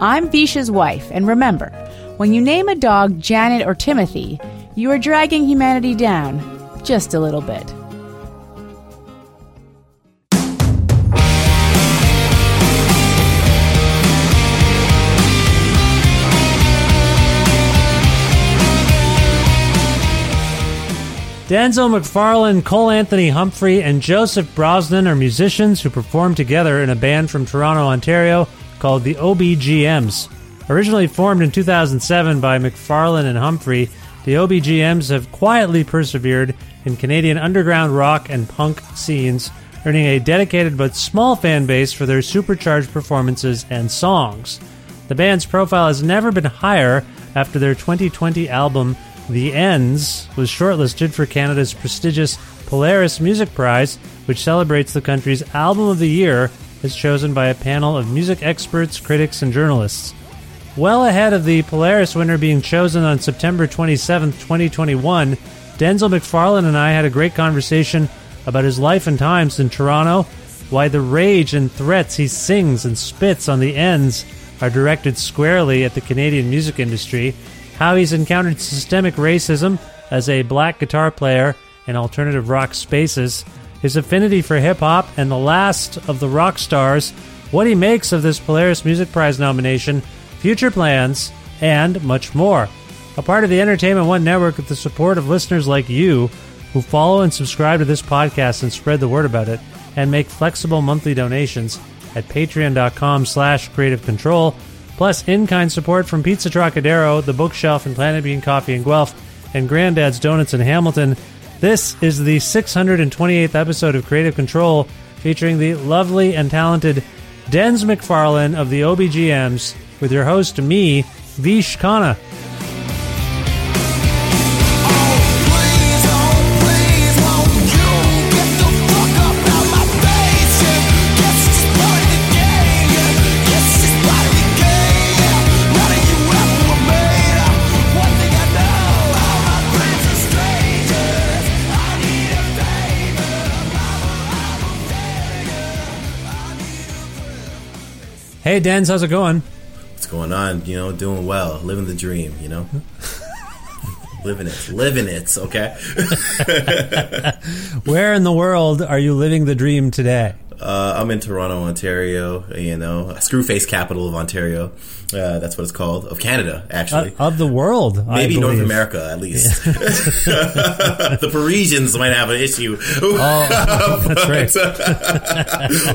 I'm Visha's wife, and remember, when you name a dog Janet or Timothy, you are dragging humanity down just a little bit. Denzel McFarlane, Colanthony Humphrey, and Joseph Brosnan are musicians who perform together in a band from Toronto, Ontario called the OBGMs. Originally formed in 2007 by McFarlane and Humphrey, the OBGMs have quietly persevered in Canadian underground rock and punk scenes, earning a dedicated but small fan base for their supercharged performances and songs. The band's profile has never been higher after their 2020 album The Ends was shortlisted for Canada's prestigious Polaris Music Prize, which celebrates the country's Album of the Year as chosen by a panel of music experts, critics, and journalists. Well ahead of the Polaris winner being chosen on September 27, 2021, Denzel McFarlane and I had a great conversation about his life and times in Toronto, why the rage and threats he sings and spits on the ends are directed squarely at the Canadian music industry, how he's encountered systemic racism as a black guitar player in alternative rock spaces, his affinity for hip hop, and the last of the rock stars, what he makes of this Polaris Music Prize nomination, future plans, and much more. A part of the Entertainment One Network with the support of listeners like you who follow and subscribe to this podcast and spread the word about it and make flexible monthly donations at patreon.com slash creative control plus in-kind support from pizza trocadero the bookshelf and planet bean coffee in guelph and granddad's donuts in hamilton this is the 628th episode of creative control featuring the lovely and talented dens mcfarlane of the obgms with your host me vish khanna Hey, Dens, how's it going? What's going on? You know, doing well, living the dream. You know, living it, living it. Okay. Where in the world are you living the dream today? Uh, I'm in Toronto, Ontario. You know, Screwface capital of Ontario. Uh, that's what it's called of Canada, actually. Uh, of the world, maybe North. America at least. the Parisians might have an issue. Oh, that's right.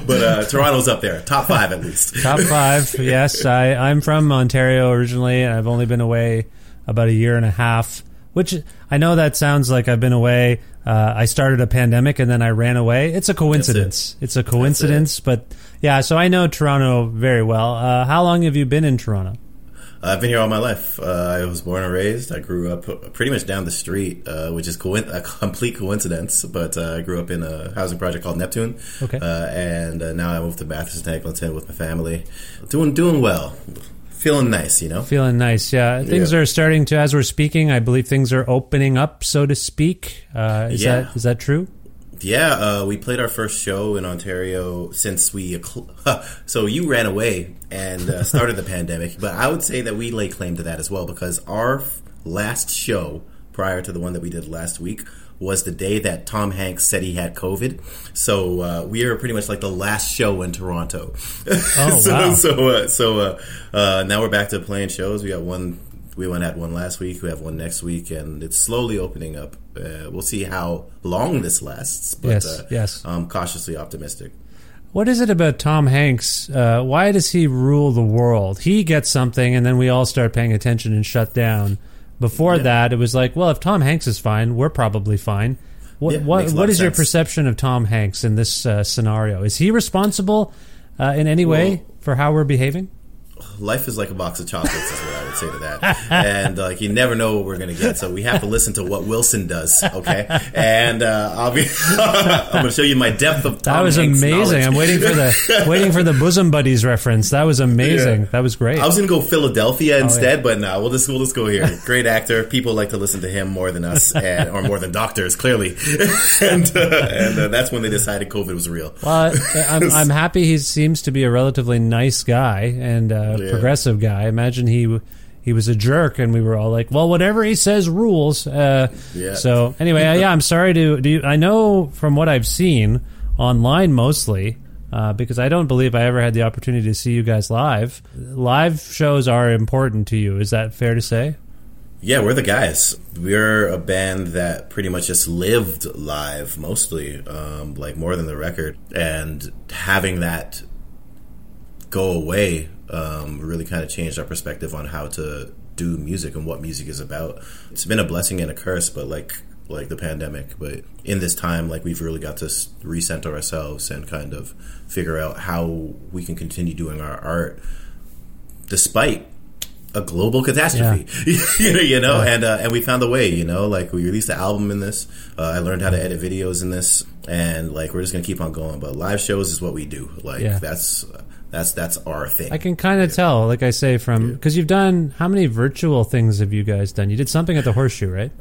but uh, Toronto's up there, top five at least. Top five. yes, I, I'm from Ontario originally, and I've only been away about a year and a half. Which I know that sounds like I've been away. Uh, I started a pandemic and then I ran away. It's a coincidence. It's a coincidence, but yeah. So I know Toronto very well. Uh, how long have you been in Toronto? I've been here all my life. Uh, I was born and raised. I grew up pretty much down the street, uh, which is coin- a complete coincidence. But uh, I grew up in a housing project called Neptune, Okay. uh, and uh, now I moved to Bathurst and Eglinton with my family. Doing doing well, feeling nice. You know, Feeling nice, yeah. Things Yeah. are starting to, as we're speaking. I believe things are opening up, so to speak. Uh, is Yeah. that is that true? Yeah, uh, we played our first show in Ontario since we. So you ran away and uh, started the pandemic, but I would say that we lay claim to that as well because our last show prior to the one that we did last week was the day that Tom Hanks said he had COVID. So uh, we are pretty much like the last show in Toronto. Oh, so wow. so uh, so uh, uh, now we're back to playing shows. We got one. We went had one last week. We have one next week, and it's slowly opening up. Uh, we'll see how long this lasts. But, Yes, uh, yes. I'm cautiously optimistic. What is it about Tom Hanks? Uh, why does he rule the world? He gets something, and then we all start paying attention and shut down. Before that, it was like, well, if Tom Hanks is fine, we're probably fine. What Yeah, what, makes a lot what is your perception of Tom Hanks in this uh, scenario? Is he responsible uh, in any way for how we're behaving? Life is like a box of chocolates, is what I would say to that. and like you never know what we're gonna get, so we have to listen to what Wilson does. Okay, and uh, I'll be I'm gonna show you my depth of Tom That was Hanks amazing. knowledge. I'm waiting for the waiting for the bosom buddies reference. That was amazing. Yeah. That was great. I was gonna go Philadelphia Oh, instead, but no, we'll just we'll just go here. Great actor. People like to listen to him more than us, and, or more than doctors, clearly. and uh, and uh, that's when they decided COVID was real. Well, I'm, I'm happy he seems to be a relatively nice guy and Yeah. progressive guy. Imagine he he was a jerk, and we were all like, "Well, whatever he says rules." Uh, Yeah. So anyway, uh, yeah, I'm sorry to do. You, I know from what I've seen online mostly. Uh, because I don't believe I ever had the opportunity to see you guys live. Live shows are important to you. Is that fair to say? Yeah, we're the guys. We're a band that pretty much just lived live mostly, um, like more than the record. And having that go away um, really kind of changed our perspective on how to do music and what music is about. It's been a blessing and a curse, but like like the pandemic. But in this time, like we've really got to recenter ourselves and kind of figure out how we can continue doing our art despite a global catastrophe. you know, you know, and uh, and we found a way. You know, like we released an album in this. Uh, I learned how to edit videos in this, and like we're just gonna keep on going. But live shows is what we do. Like Yeah. that's that's that's our thing. I can kind of tell, like I say, from because you've done how many virtual things have you guys done? You did something at the Horseshoe, right?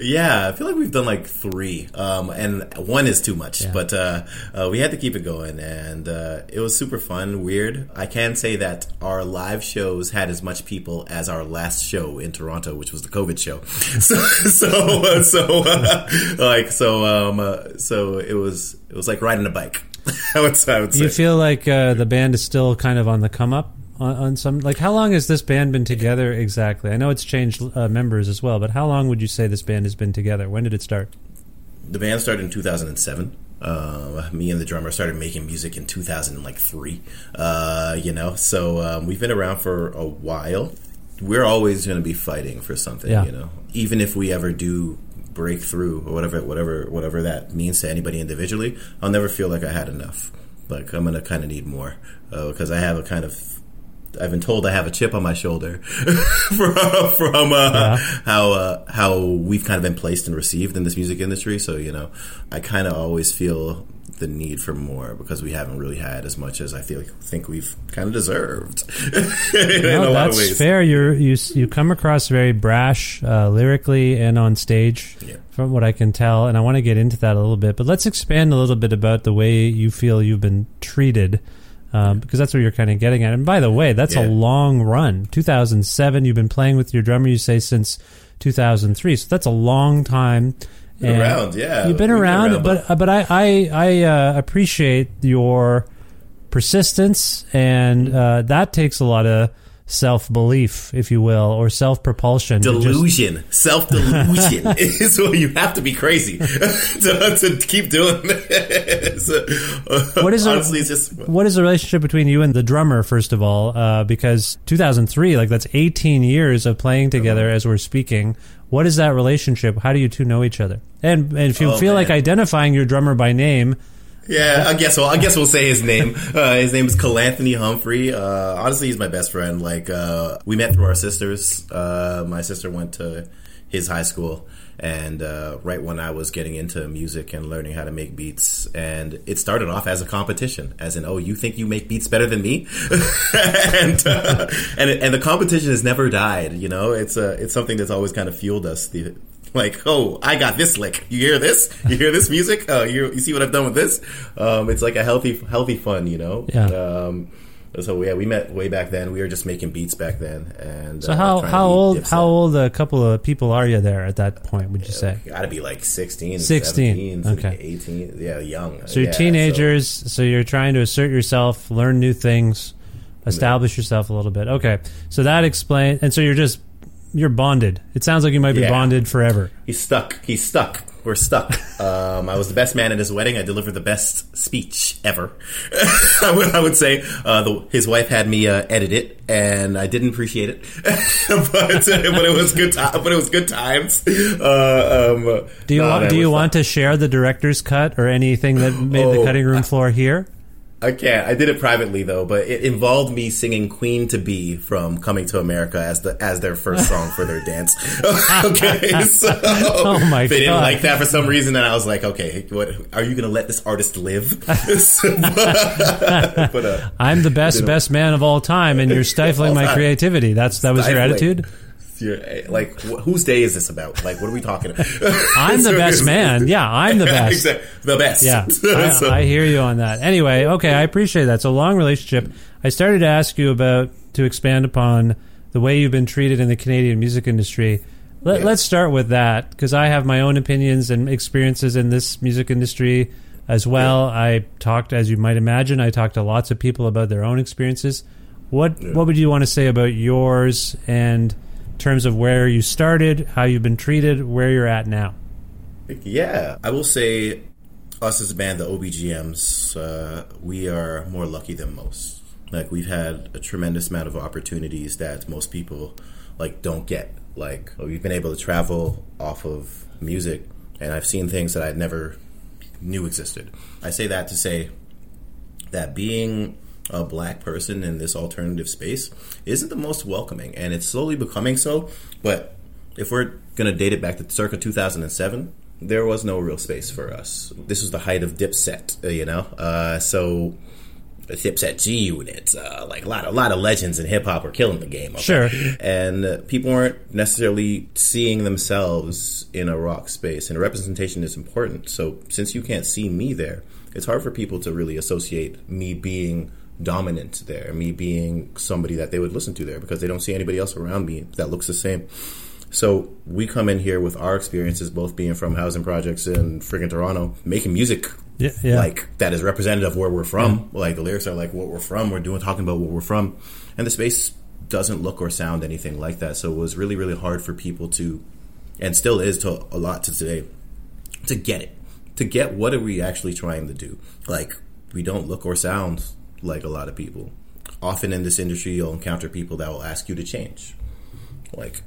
Yeah, I feel like we've done like three, um, and one is too much. Yeah. But uh, uh, we had to keep it going, and uh, it was super fun, weird. I can say that our live shows had as much people as our last show in Toronto, which was the COVID show. So, so, uh, so, uh, like, so, um, uh, so it was, it was like riding a bike. I would, I would say. You feel like uh, the band is still kind of on the come up on, on some. Like, how long has this band been together exactly? I know it's changed uh, members as well, but how long would you say this band has been together? When did it start? the band started in 2007. Uh, me and the drummer started making music in 2003. Uh, you know, so um, we've been around for a while. We're always going to be fighting for something. Yeah. You know, even if we ever do break through or whatever, whatever, whatever that means to anybody individually, I'll never feel like I had enough. Like I'm to kind of need more uh, because I have a kind of I've been told I have a chip on my shoulder from, from uh, how uh, how we've kind of been placed and received in this music industry. So you know, I kind of always feel the need for more because we haven't really had as much as I feel think we've kind of deserved. in No, a lot of that's fair. You're, you you come across very brash uh, lyrically and on stage, Yeah. from what I can tell, and I want to get into that a little bit. But let's expand a little bit about the way you feel you've been treated Um, because that's what you're kind of getting at. And by the way, that's Yeah. a long run. 2007, you've been playing with your drummer, you say, since 2003. So that's a long time. And around, yeah. You've been We've been around, around, but but I I, I uh, appreciate your persistence, and uh, that takes a lot of self belief, if you will, or self propulsion. Delusion, self delusion is what you have to be crazy to, to keep doing this. What is honestly? a, just what is the relationship between you and the drummer? First of all, uh, because 2003, like that's 18 years of playing together as we're speaking. What is that relationship? How do you two know each other? And, and if you Oh, feel like identifying your drummer by name, Yeah, I guess. Well, I guess we'll say his name. Uh, his name is Colanthony Humphrey. Uh, honestly, he's my best friend. Like uh, we met through our sisters. Uh, my sister went to his high school, and uh, right when I was getting into music and learning how to make beats, and it started off as a competition, as in, oh, you think you make beats better than me, and uh, and and the competition has never died. You know, it's uh, it's something that's always kind of fueled us. Like, oh, I got this lick. You hear this? You hear this music? Oh, you you see what I've done with this? Um, it's like a healthy healthy fun, you know. Yeah. Um, so yeah, we met way back then. We were just making beats back then, and so uh, how how old how old a couple of people are you there at that point? Would you say? Got to be like 16, 16, 17, okay. 18. Yeah, young. So you're Yeah, teenagers, so. you're trying to assert yourself, learn new things, establish yourself a little bit. Okay, so that explains, and so you're just you're bonded. It sounds like you might be Yeah. bonded forever. He's stuck. He's stuck. We're stuck. Um, I was the best man at his wedding. I delivered the best speech ever. I, would, I would say uh, the, his wife had me uh, edit it, and I didn't appreciate it, but but it was good. Ti- but it was good times. Uh, um, Do you want, do you want to share the director's cut or anything that made the Oh, cutting room floor here? I can't. I did it privately though, but it involved me singing "Queen to Be" from "Coming to America" as the as their first song for their dance. okay, so Oh, my they didn't like that for some reason, and I was like, okay, what are you going to let this artist live? but, uh, I'm the best best man of all time, and you're stifling my time. creativity. That's that was your attitude. You're- like, wh- whose day is this about? Like, what are we talking about? I'm the best man. Yeah, I'm the best. Exactly. The best. Yeah, So- I, I hear you on that. Anyway, okay, I appreciate that. It's a long relationship. I started to ask you about to expand upon the way you've been treated in the Canadian music industry. Let, Yeah. Let's start with that because I have my own opinions and experiences in this music industry as well. I talked, as you might imagine, I talked to lots of people about their own experiences. What What would you want to say about yours and terms of where you started, how you've been treated, where you're at now? Yeah, I will say, us as a band, the OBGMs, uh, we are more lucky than most. Like we've had a tremendous amount of opportunities that most people like don't get. Like we've been able to travel off of music, and I've seen things that I never knew existed. I say that to say that being a black person in this alternative space isn't the most welcoming, and it's slowly becoming so. But if we're going to date it back to circa 2007, there was no real space for us. This was the height of Dipset, uh, you know. Uh, so Dipset G Unit, uh, like a lot, a lot of legends in hip hop were killing the game. okay? Sure. and uh, people weren't necessarily seeing themselves in a rock space, and representation is important. So since you can't see me there, it's hard for people to really associate me being dominant there, me being somebody that they would listen to there, because they don't see anybody else around me that looks the same. So we come in here with our experiences, both being from housing projects in friggin' Toronto, making music Yeah, yeah. like that is representative of where we're from. Like the lyrics are like what we're from. We're doing talking about what we're from, and the space doesn't look or sound anything like that. So it was really really hard for people to, and still is to a lot to today, to get it, to get what are we actually trying to do. Like we don't look or sound like a lot of people. Often in this industry, you'll encounter people that will ask you to change. Like,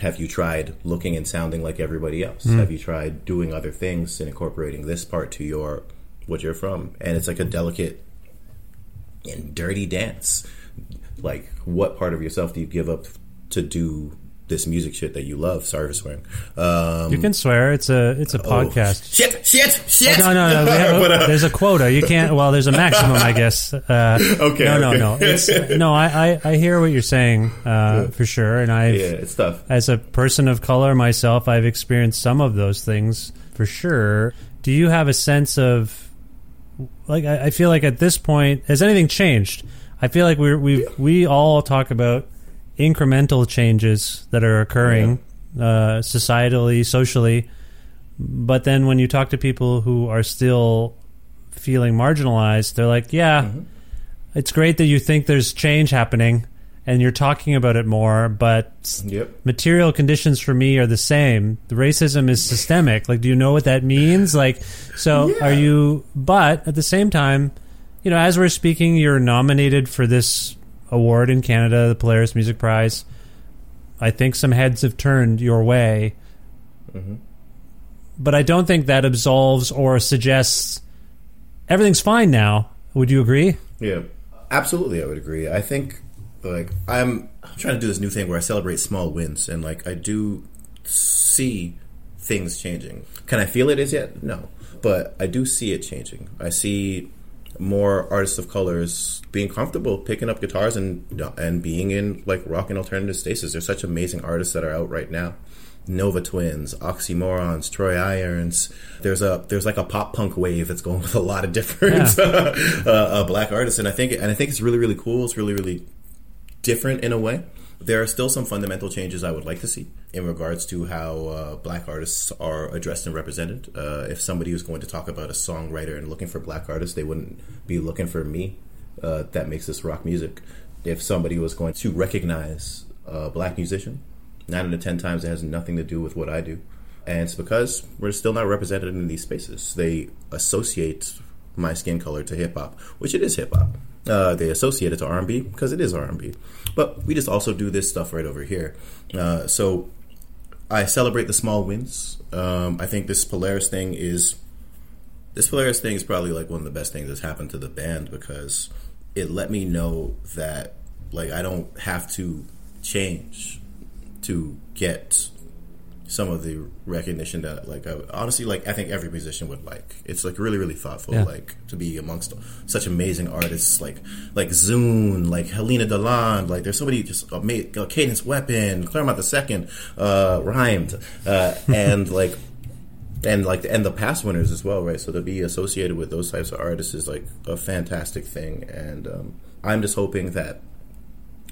have you tried looking and sounding like everybody else? Hmm. Have you tried doing other things and incorporating this part to your what you're from? And it's like a delicate and dirty dance. Like, what part of yourself do you give up to do this music shit that you love? Sorry for swearing. Um, You can swear. It's a it's a oh, podcast. Shit! Shit! Shit! No, no, no. we have But, uh, there's a quota. You can't. Well, there's a maximum, I guess. Uh, Okay, No, no, okay. no. It's, no, I, I, I hear what you're saying uh, for sure, and I've, yeah, it's tough. as a person of color myself, I've experienced some of those things for sure. Do you have a sense of like I, I feel like at this point, has anything changed? I feel like we're we we all talk about incremental changes that are occurring uh, societally, socially, but then when you talk to people who are still feeling marginalized, they're like, "Yeah, it's great that you think there's change happening." And you're talking about it more, but Yep. material conditions for me are the same. The racism is systemic. Like, do you know what that means? Like, so are you? But at the same time, you know, as we're speaking, you're nominated for this award in Canada, the Polaris Music Prize. I think some heads have turned your way, mm-hmm. but I don't think that absolves or suggests everything's fine now. Would you agree? Yeah, absolutely. I would agree. I think like I'm, I'm trying to do this new thing where I celebrate small wins, and like I do see things changing. Can I feel it as yet? No, but I do see it changing. I see more artists of colors being comfortable picking up guitars and and being in like rock and alternative spaces. There's such amazing artists that are out right now. Nova Twins, Oxymorrons, Troy Irons. There's a there's like a pop punk wave that's going with a lot of different uh, uh, black artists, and I think and I think it's really really cool. It's really really different in a way. There are still some fundamental changes I would like to see in regards to how uh, black artists are addressed and represented. Uh, if somebody was going to talk about a songwriter and looking for black artists, they wouldn't be looking for me. Uh, that makes this rock music. If somebody was going to recognize a black musician, nine out of ten times it has nothing to do with what I do, and it's because we're still not represented in these spaces. They associate my skin color to hip hop, which it is hip hop. Uh, they associate it to R and B because it is R and B, but we just also do this stuff right over here. Uh, so I celebrate the small wins. Um, I think this Polaris thing is this Polaris thing is probably like one of the best things that's happened to the band because it let me know that like I don't have to change to get some of the recognition that like I, honestly like I think every musician would like. It's like really really thoughtful Yeah. like to be amongst such amazing artists like like Zoon, like Helena Deland, like there's so many just amazing uh, Cadence Weapon, Clairmont the Second, uh, rhymed, uh, and like and like and the past winners as well, right? So to be associated with those types of artists is like a fantastic thing, and um, I'm just hoping that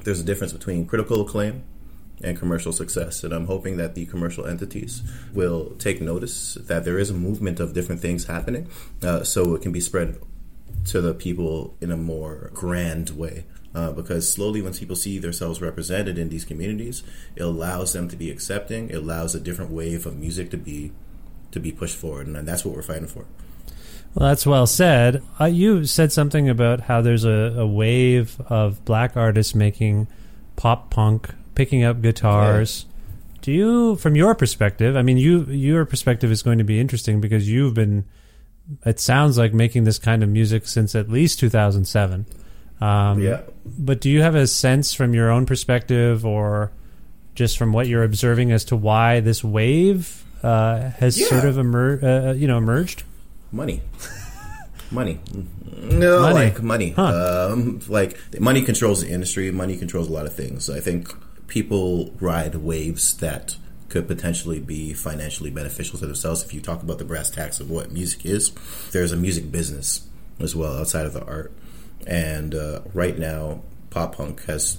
there's a difference between critical acclaim and commercial success, and I'm hoping that the commercial entities will take notice that there is a movement of different things happening, uh, so it can be spread to the people in a more grand way. Uh, because slowly, once people see themselves represented in these communities, it allows them to be accepting. It allows a different wave of music to be to be pushed forward, and that's what we're fighting for. Well, that's well said. Uh, you said something about how there's a, a wave of black artists making pop punk, picking up guitars. Do you, from your perspective, I mean, you your perspective is going to be interesting because you've been, it sounds like making this kind of music since at least 2007. Um, Yeah. But do you have a sense from your own perspective, or just from what you're observing, as to why this wave uh, has Yeah. sort of emer- uh, you know emerged? Money. money. No, Money. like money. Huh. Um, like money controls the industry. Money controls a lot of things. I think people ride waves that could potentially be financially beneficial to themselves. If you talk about the brass tacks of what music is, there's a music business as well outside of the art. And uh, right now, pop punk has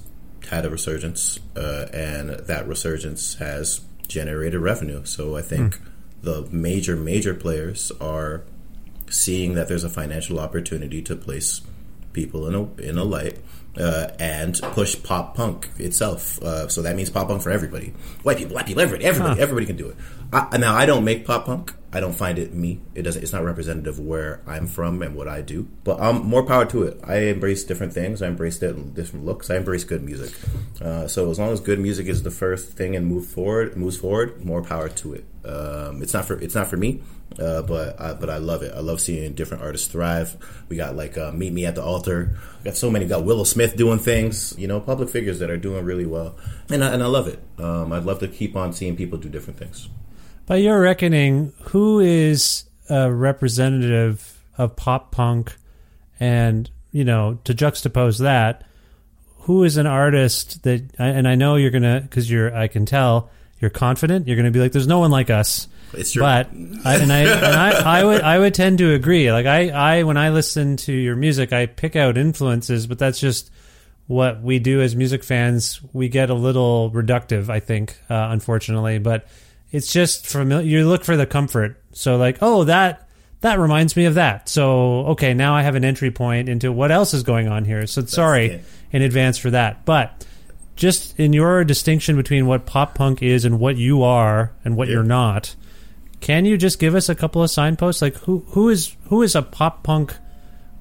had a resurgence, uh, and that resurgence has generated revenue. So I think the major, major players are seeing that there's a financial opportunity to place people in a in a light uh, and push pop punk itself. Uh, so that means pop punk for everybody, white people, black people, everybody, everybody, everybody can do it. I, now I don't make pop punk. I don't find it me. It doesn't. It's not representative of where I'm from and what I do. But um, more power to it. I embrace different things. I embrace different looks. I embrace good music. Uh, so as long as good music is the first thing and move forward, moves forward, more power to it. Um, it's not for it's not for me. Uh, but I, but I love it. I love seeing different artists thrive. We got like uh, Meet Me at the Altar. We got so many. We got Willow Smith doing things. You know, public figures that are doing really well, and I, and I love it. Um, I'd love to keep on seeing people do different things. By your reckoning, who is a representative of pop punk? And, you know, to juxtapose that, who is an artist that, and I know you're to, because you're, I can tell, you're confident. You're going to be like, there's no one like us. It's true. But I, and I and I, I would I would tend to agree. Like I, I when I listen to your music, I pick out influences, but that's just what we do as music fans. We get a little reductive, I think, uh, unfortunately. But it's just familiar. You look for the comfort. So like, oh, that that reminds me of that. So okay, now I have an entry point into what else is going on here. So sorry it. in advance for that, but. Just in your distinction between what pop punk is and what you are and what Yeah. you're not, can you just give us a couple of signposts? Like who who is who is a pop punk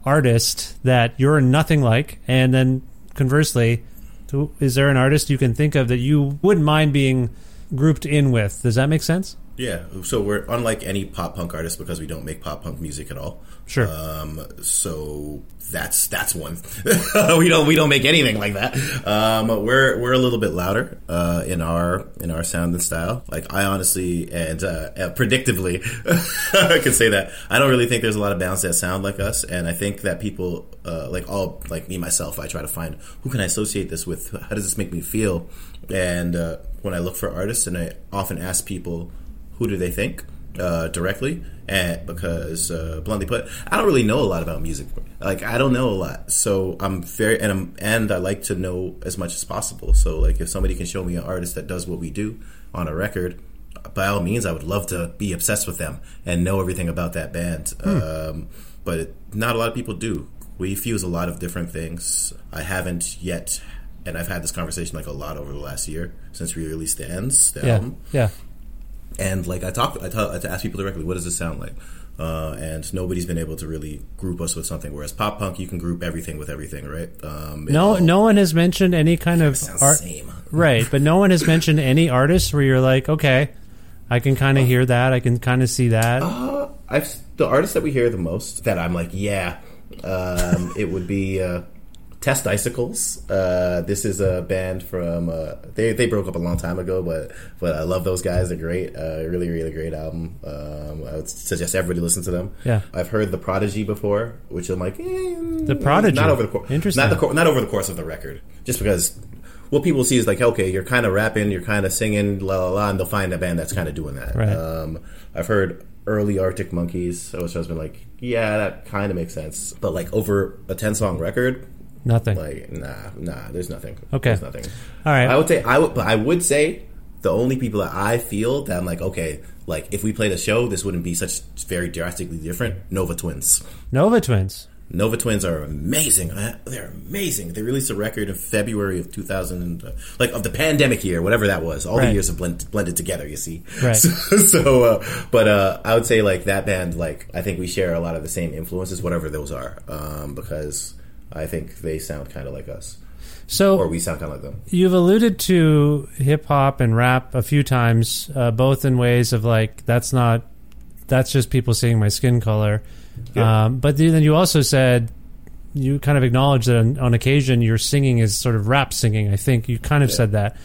artist that you're nothing like, and then conversely, who, is there an artist you can think of that you wouldn't mind being grouped in with? Does that make sense? Yeah, so we're unlike any pop punk artist because we don't make pop punk music at all. Sure. Um, so that's that's one. we don't we don't make anything like that. Um, we're we're a little bit louder uh, in our in our sound and style. Like I honestly and uh, predictably can say that I don't really think there's a lot of bands that sound like us, and I think that people uh, like all like me myself, I try to find who can I associate this with. How does this make me feel? And uh, when I look for artists, and I often ask people who do they think uh, directly and because uh, bluntly put i don't really know a lot about music. Like i don't know a lot. So i'm very and I'm, and i like to know as much as possible. So like if somebody can show me an artist that does what we do on a record by all means i would love to be obsessed with them and know everything about that band. Um, but not a lot of people do. We fuse a lot of different things. I haven't yet and i've had this conversation like a lot over the last year since we released the ends the Yeah, album. yeah. And like I talk, I, tell, I ask people directly, what does this sound like? Uh, and nobody's been able to really group us with something. Whereas pop punk, you can group everything with everything, right? Um, No, all no one has mentioned any kind of art. same. Right, but no one has mentioned any artist where you're like, okay, I can kind of hear that, I can kind of see that. Uh, I've the artists that we hear the most that I'm like, yeah, um, it would be uh, Test Icicles. Uh, this is a band from uh, they they broke up a long time ago, but but I love those guys. They're great. Uh, really really great album. Um, I would suggest everybody listen to them. Yeah. I've heard the Prodigy before, which I'm like, eh, The Prodigy. not over the course, Interesting. not the cour- not over the course of the record, just because. What people see is like, okay, you're kind of rapping, you're kind of singing, la la la, and they'll find a band that's kind of doing that. Right. Um, I've heard early Arctic Monkeys, which has been like, yeah, that kind of makes sense. But like over a ten song record, Nothing. like nah, nah, there's nothing. Okay. there's nothing. All right. I would say I would, but I would say the only people that I feel that I'm like, okay, like if we played a show, this wouldn't be such very drastically different. Nova Twins. Nova Twins. Nova Twins are amazing. Uh, They're amazing. They released a record in February of 2000, uh, like of the pandemic year, whatever that was. All Right. the years have blend, blended together. You see, Right. So, so, uh, but uh, I would say like that band. Like I think we share a lot of the same influences, whatever those are, um, because I think they sound kind of like us, So or we sound kind of like them. You've alluded to hip hop and rap a few times, uh, both in ways of like that's not that's just people seeing my skin color. Yeah. Um, but then you also said you kind of acknowledged that on, on occasion your singing is sort of rap singing. I think you kind of said that.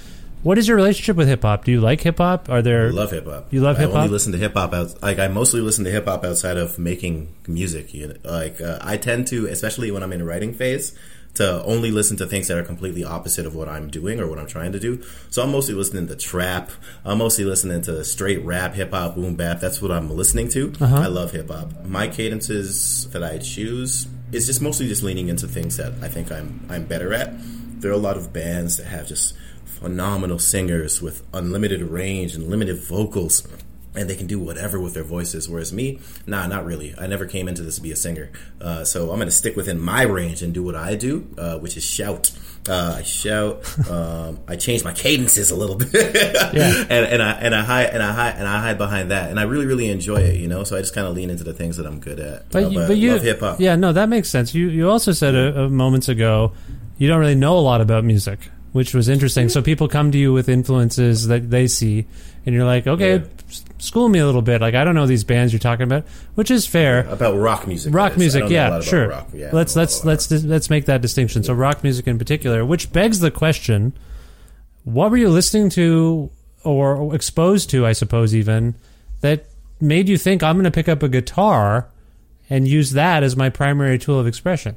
What is your relationship with hip hop? Do you like hip hop? Are there I love hip hop. You love hip-hop? I only listen to hip hop out. Like I mostly listen to hip hop outside of making music. You know? Like uh, I tend to, especially when I'm in a writing phase, to only listen to things that are completely opposite of what I'm doing or what I'm trying to do. So I'm mostly listening to trap. I'm mostly listening to straight rap, hip hop, boom bap. That's what I'm listening to. I love hip hop. My cadences that I choose is just mostly just leaning into things that I think I'm I'm better at. There are a lot of bands that have just phenomenal singers with unlimited range and limited vocals and they can do whatever with their voices. Whereas me nah not really. I never came into this to be a singer. Uh, so i'm going to stick within my range and do what i do uh, which is shout. Uh, i shout um, i change my cadences a little bit. Yeah. and, and i and i hide and i hide and i hide behind that. And i really really enjoy it you know? So i just kind of lean into the things that i'm good at But, you, but you, love hip-hop. Yeah, no, that makes sense. You you also said a, a moments ago you don't really know a lot about music, which was interesting. So people come to you with influences that they see, and you're like, okay, Yeah. school me a little bit. Like I don't know these bands you're talking about, which is fair. about rock music rock that is. I music, don't know a lot yeah, sure. rock. Yeah, let's don't know a let's let's let's make that distinction. So rock music in particular, which begs the question: What were you listening to or exposed to? I suppose even that made you think I'm going to pick up a guitar and use that as my primary tool of expression.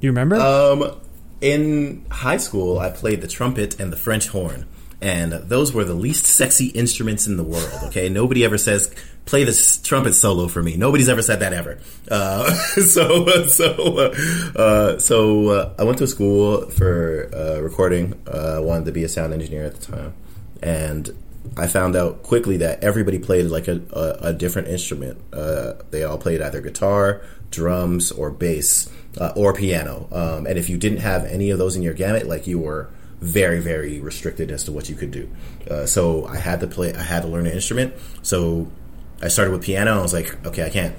Do you remember? Um, in high school, I played the trumpet and the French horn, and those were the least sexy instruments in the world. Okay, nobody ever says play this trumpet solo for me. Nobody's ever said that ever. Uh, so so uh, uh, so uh, I went to school for uh, recording. I wanted to be a sound engineer at the time, and I found out quickly that everybody played like a, a, a different instrument. Uh, they all played either guitar, drums, or bass, uh, or piano. Um, and if you didn't have any of those in your gamut, like you were very, very restricted as to what you could do. Uh, so I had to play. I had to learn an instrument. So I started with piano. I was like, okay, I can't.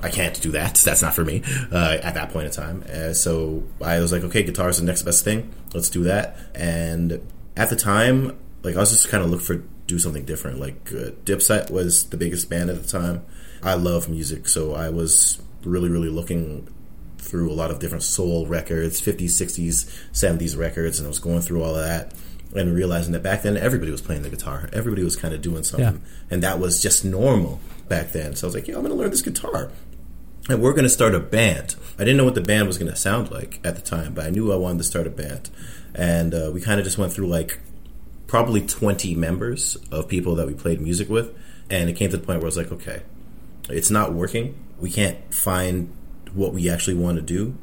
I can't do that. That's not for me uh, at that point in time. Uh, so I was like, okay, guitar is the next best thing. Let's do that. And at the time, like I was just kind of looking for do something different. Like uh, Dipset was the biggest band at the time. I love music, so I was really, really looking through a lot of different soul records, 50s, 60s, 70s records, and I was going through all of that and realizing that back then everybody was playing the guitar. Everybody was kind of doing something. Yeah. And that was just normal back then. So I was like, yeah, I'm going to learn this guitar. And we're going to start a band. I didn't know what the band was going to sound like at the time, but I knew I wanted to start a band. And uh, we kind of just went through like probably 20 members of people that we played music with. And it came to the point where I was like, okay, it's not working. We can't find what we actually want to do.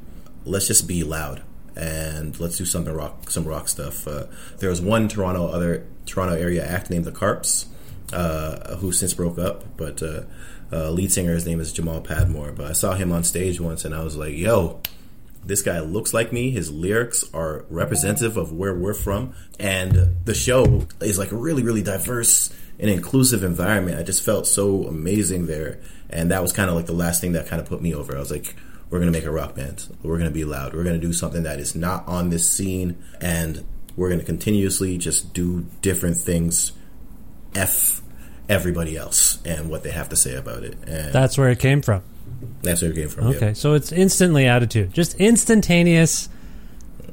Let's just be loud and let's do something rock, some rock stuff. Uh, there was one Toronto other Toronto area act named the Carps, uh, who since broke up, but uh, uh, lead singer his name is Jamal Padmore. But I saw him on stage once, and I was like, "Yo, this guy looks like me. His lyrics are representative of where we're from, and the show is like a really, really diverse and inclusive environment. I just felt so amazing there, and that was kind of like the last thing that kind of put me over. I was like, we're gonna make a rock band. We're gonna be loud. We're gonna do something that is not on this scene, and we're gonna continuously just do different things. F everybody else and what they have to say about it. And That's where it came from. that's where it came from. Okay, so it's instantly attitude, just instantaneous.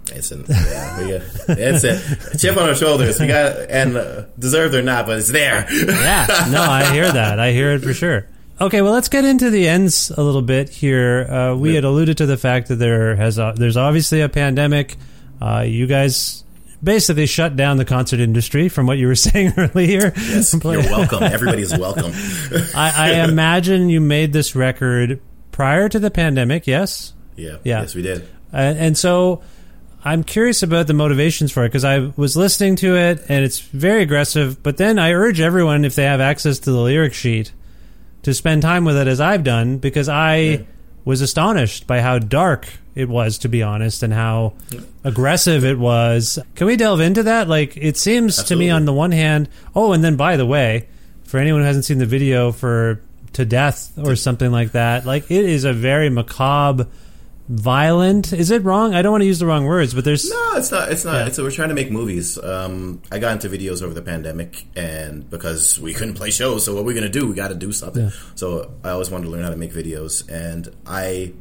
Yeah. It's an, yeah, it's a chip on our shoulders. We got and uh, deserved or not, but it's there. Yeah, no, I hear that. I hear it for sure. Okay, well, let's get into the ends a little bit here. Uh, we had alluded to the fact that there has uh, there's obviously a pandemic. Uh, you guys basically shut down the concert industry, from what you were saying earlier. Yes, you're welcome. Everybody is welcome. I, I imagine you made this record prior to the pandemic. Yes. Yeah. Yeah. Yes, we did. And so I'm curious about the motivations for it because I was listening to it and it's very aggressive. But then I urge everyone, if they have access to the lyric sheet, to spend time with it as I've done because I was astonished by how dark it was, to be honest, and how aggressive it was. Can we delve into that? Like, it seems to me on the one hand, oh, and then by the way, for anyone who hasn't seen the video for To Death or something like that, like, it is a very macabre violent. Is it wrong? I don't want to use the wrong words, but there's No, it's not. It's not. Yeah. It's we're trying to make movies. Um, I got into videos over the pandemic, and because we couldn't play shows, so what we're gonna do? We got to do something. Yeah. So I always wanted to learn how to make videos, and I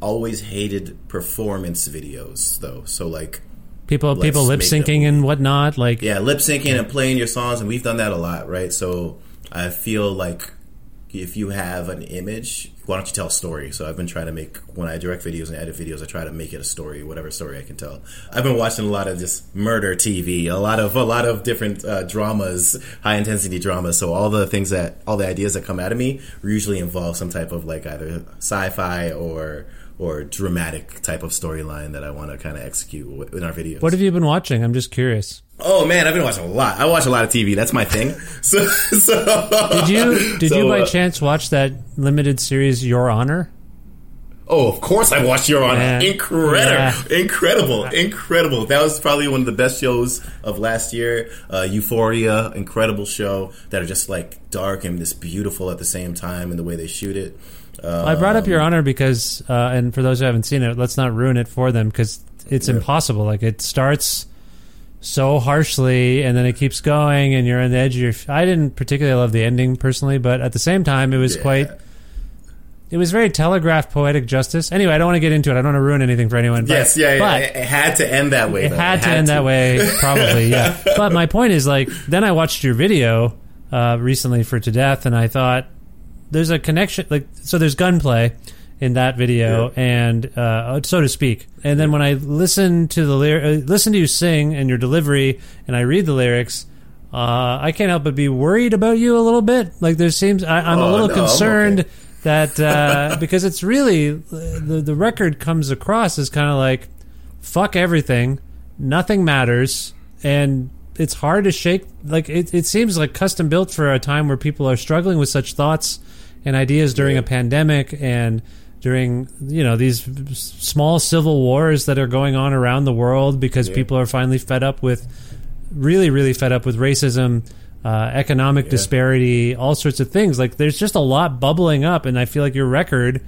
always hated performance videos, though. So like, people people lip syncing and whatnot. Like yeah, lip syncing and playing your songs, and we've done that a lot, right? So I feel like if you have an image, why don't you tell a story? So I've been trying to make when I direct videos and edit videos, I try to make it a story, whatever story I can tell. I've been watching a lot of just murder TV, a lot of a lot of different uh, dramas, high intensity dramas. So all the things that all the ideas that come out of me usually involve some type of like either sci-fi or or dramatic type of storyline that I want to kind of execute in our videos. what have you been watching? I'm just curious. Oh man, I've been watching a lot. I watch a lot of TV. That's my thing. So, so Did you did so, you by uh, chance watch that limited series Your Honor? Oh, of course I watched Your Honor. Incredible, Yeah. incredible, incredible. That was probably one of the best shows of last year. Uh, Euphoria, incredible show that are just like dark and just beautiful at the same time, and the way they shoot it. Uh, I brought up Your Honor because, uh, and for those who haven't seen it, let's not ruin it for them because it's impossible. Like it starts so harshly and then it keeps going, and you're on the edge of your. I didn't particularly love the ending personally, but at the same time, it was Yeah. quite. It was very telegraphed poetic justice. Anyway, I don't want to get into it. I don't want to ruin anything for anyone. But, yes, yeah, yeah. but It, had to end that way. it though. had to end that way, probably, yeah. But my point is, like, then I watched your video uh, recently for To Death, and I thought there's a connection. Like, so there's gunplay, in that video, and uh, so to speak. And then when I listen to the lyr- uh, listen to you sing and your delivery, and I read the lyrics, uh, I can't help but be worried about you a little bit. Like there seems I, I'm a Oh, little no, concerned okay. that uh, because it's really the the record comes across as kind of like fuck everything, nothing matters, and it's hard to shake. Like it, it seems like custom built for a time where people are struggling with such thoughts and ideas during a pandemic and during you know these small civil wars that are going on around the world because people are finally fed up with really really fed up with racism uh, economic disparity all sorts of things. Like there's just a lot bubbling up and i feel like your record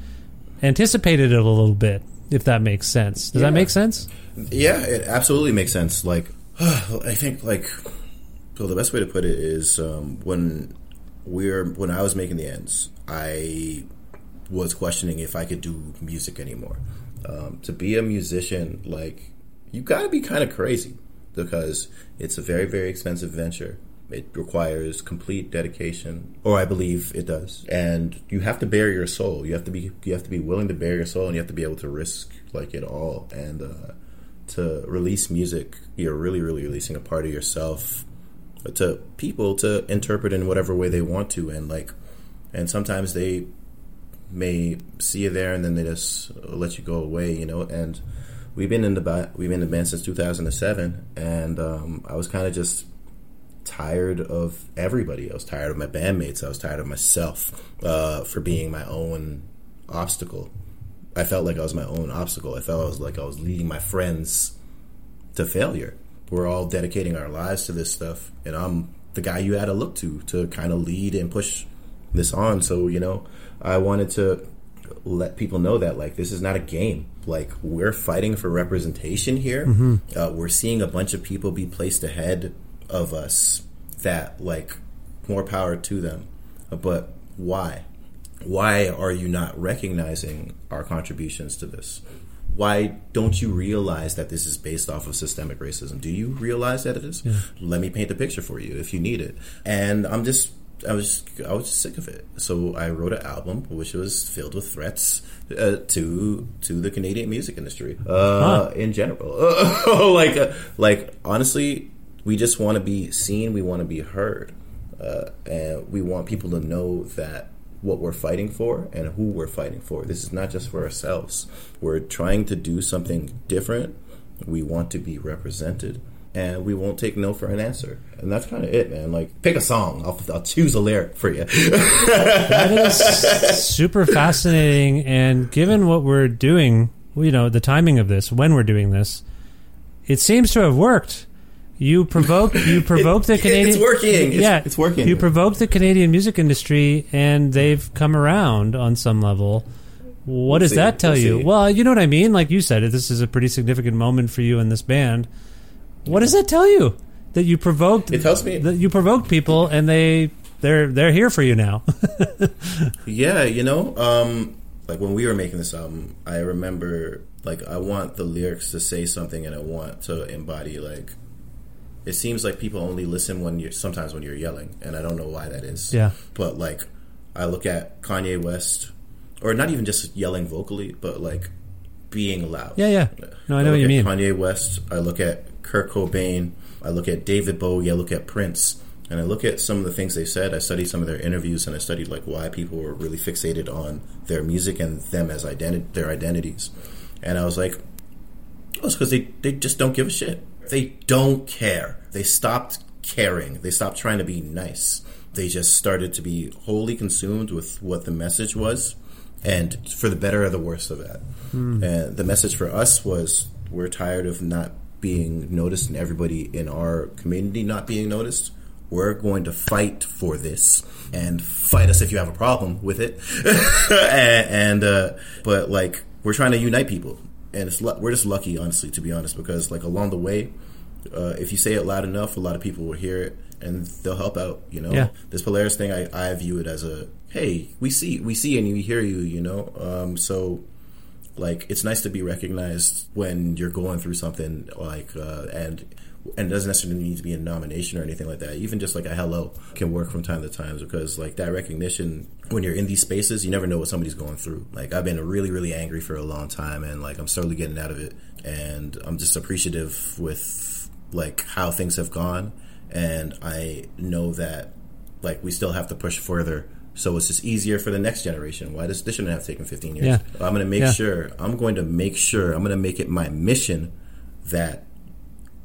anticipated it a little bit if that makes sense. Does that make sense? Yeah, it absolutely makes sense. Like, I think like, well, the best way to put it is um, when we're when I was making the ends, I was questioning if I could do music anymore. Um, to be a musician, like, you got to be kind of crazy because it's a very very expensive venture. It requires complete dedication, or I believe it does. And you have to bare your soul. You have to be you have to be willing to bare your soul, and you have to be able to risk like it all. And uh, to release music, you're really, really releasing a part of yourself to people to interpret in whatever way they want to, and like, and sometimes they may see you there and then they just let you go away, you know. And we've been in the we've been in the band since 2007, and um, I was kind of just tired of everybody. I was tired of my bandmates. I was tired of myself uh, for being my own obstacle. I felt like I was my own obstacle. I felt I was like I was leading my friends to failure. We're all dedicating our lives to this stuff, and I'm the guy you had to look to to kind of lead and push this on. So you know, I wanted to let people know that like this is not a game. Like we're fighting for representation here. Uh, we're seeing a bunch of people be placed ahead of us. That like more power to them, but why? Why are you not recognizing our contributions to this? Why don't you realize that this is based off of systemic racism? Do you realize that it is? Let me paint the picture for you if you need it. And I'm just, I was, I was sick of it. So I wrote an album which was filled with threats uh, to to the Canadian music industry uh, in general. like, uh, like honestly, we just want to be seen. We want to be heard, uh, and we want people to know that what we're fighting for and who we're fighting for. This is not just for ourselves. We're trying to do something different. We want to be represented, and we won't take no for an answer. And that's kind of it, man. Like, pick a song. I'll, I'll choose a lyric for you. that is super fascinating and given what we're doing you know the timing of this when we're doing this it seems to have worked you provoke you provoke the Canadian. it's working. Yeah it's working. you provoke the Canadian music industry and they've come around on some level what does see. that tell We'll you see. well you know what I mean like you said this is a pretty significant moment for you in this band what does that tell you that you provoked It tells me- that you provoked people and they they're they're here for you now Yeah, you know, um, like when we were making this album, I remember like I want the lyrics to say something, and I want to embody like. It seems like people only listen when you're sometimes when you're yelling, and I don't know why that is. Yeah. But like, I look at Kanye West, or not even just yelling vocally, but like being loud. Yeah, yeah. No, I know what you at mean. Kanye West. I look at Kurt Cobain. I look at David Bowie. I look at Prince. And I look at some of the things they said. I studied some of their interviews, and I studied like why people were really fixated on their music and them as identi- their identities. And I was like, oh, it's because they they just don't give a shit. They don't care. They stopped caring. They stopped trying to be nice. They just started to be wholly consumed with what the message was, and for the better or the worse of that. Hmm. And the message for us was we're tired of not being noticed and everybody in our community not being noticed. We're going to fight for this and fight us if you have a problem with it. and, and uh, but like we're trying to unite people, and it's we're just lucky, honestly, to be honest, because like along the way, uh, if you say it loud enough, a lot of people will hear it and they'll help out. You know, Yeah. this Polaris thing, I, I view it as a hey, we see we see and we hear you. You know, um, so like it's nice to be recognized when you're going through something like uh, and and it doesn't necessarily need to be a nomination or anything like that. Even just like a hello can work from time to time because like that recognition when you're in these spaces, you never know what somebody's going through. Like I've been really, really angry for a long time, and like I'm slowly getting out of it, and I'm just appreciative with like how things have gone, and I know that like we still have to push further. So it's just easier for the next generation. Why does this shouldn't have taken 15 years? Yeah. I'm going to make Yeah. sure. I'm going to make sure. I'm going to make it my mission that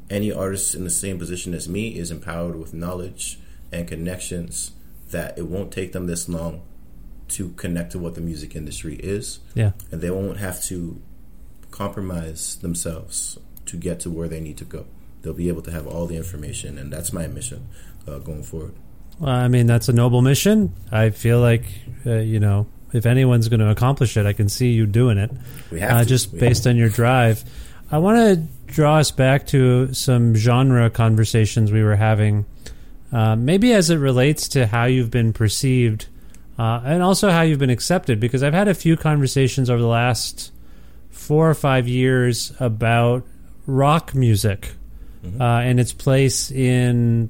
any artist in the same position as me is empowered with knowledge and connections that it won't take them this long to connect to what the music industry is Yeah. and they won't have to compromise themselves to get to where they need to go they'll be able to have all the information and that's my mission uh, going forward Well, I mean, that's a noble mission. I feel like, uh, you know, if anyone's going to accomplish it, I can see you doing it. We have uh, to. Just We based have on your drive. I want to draw us back to some genre conversations we were having, uh, maybe as it relates to how you've been perceived uh, and also how you've been accepted, because I've had a few conversations over the last four or five years about rock music uh, and its place in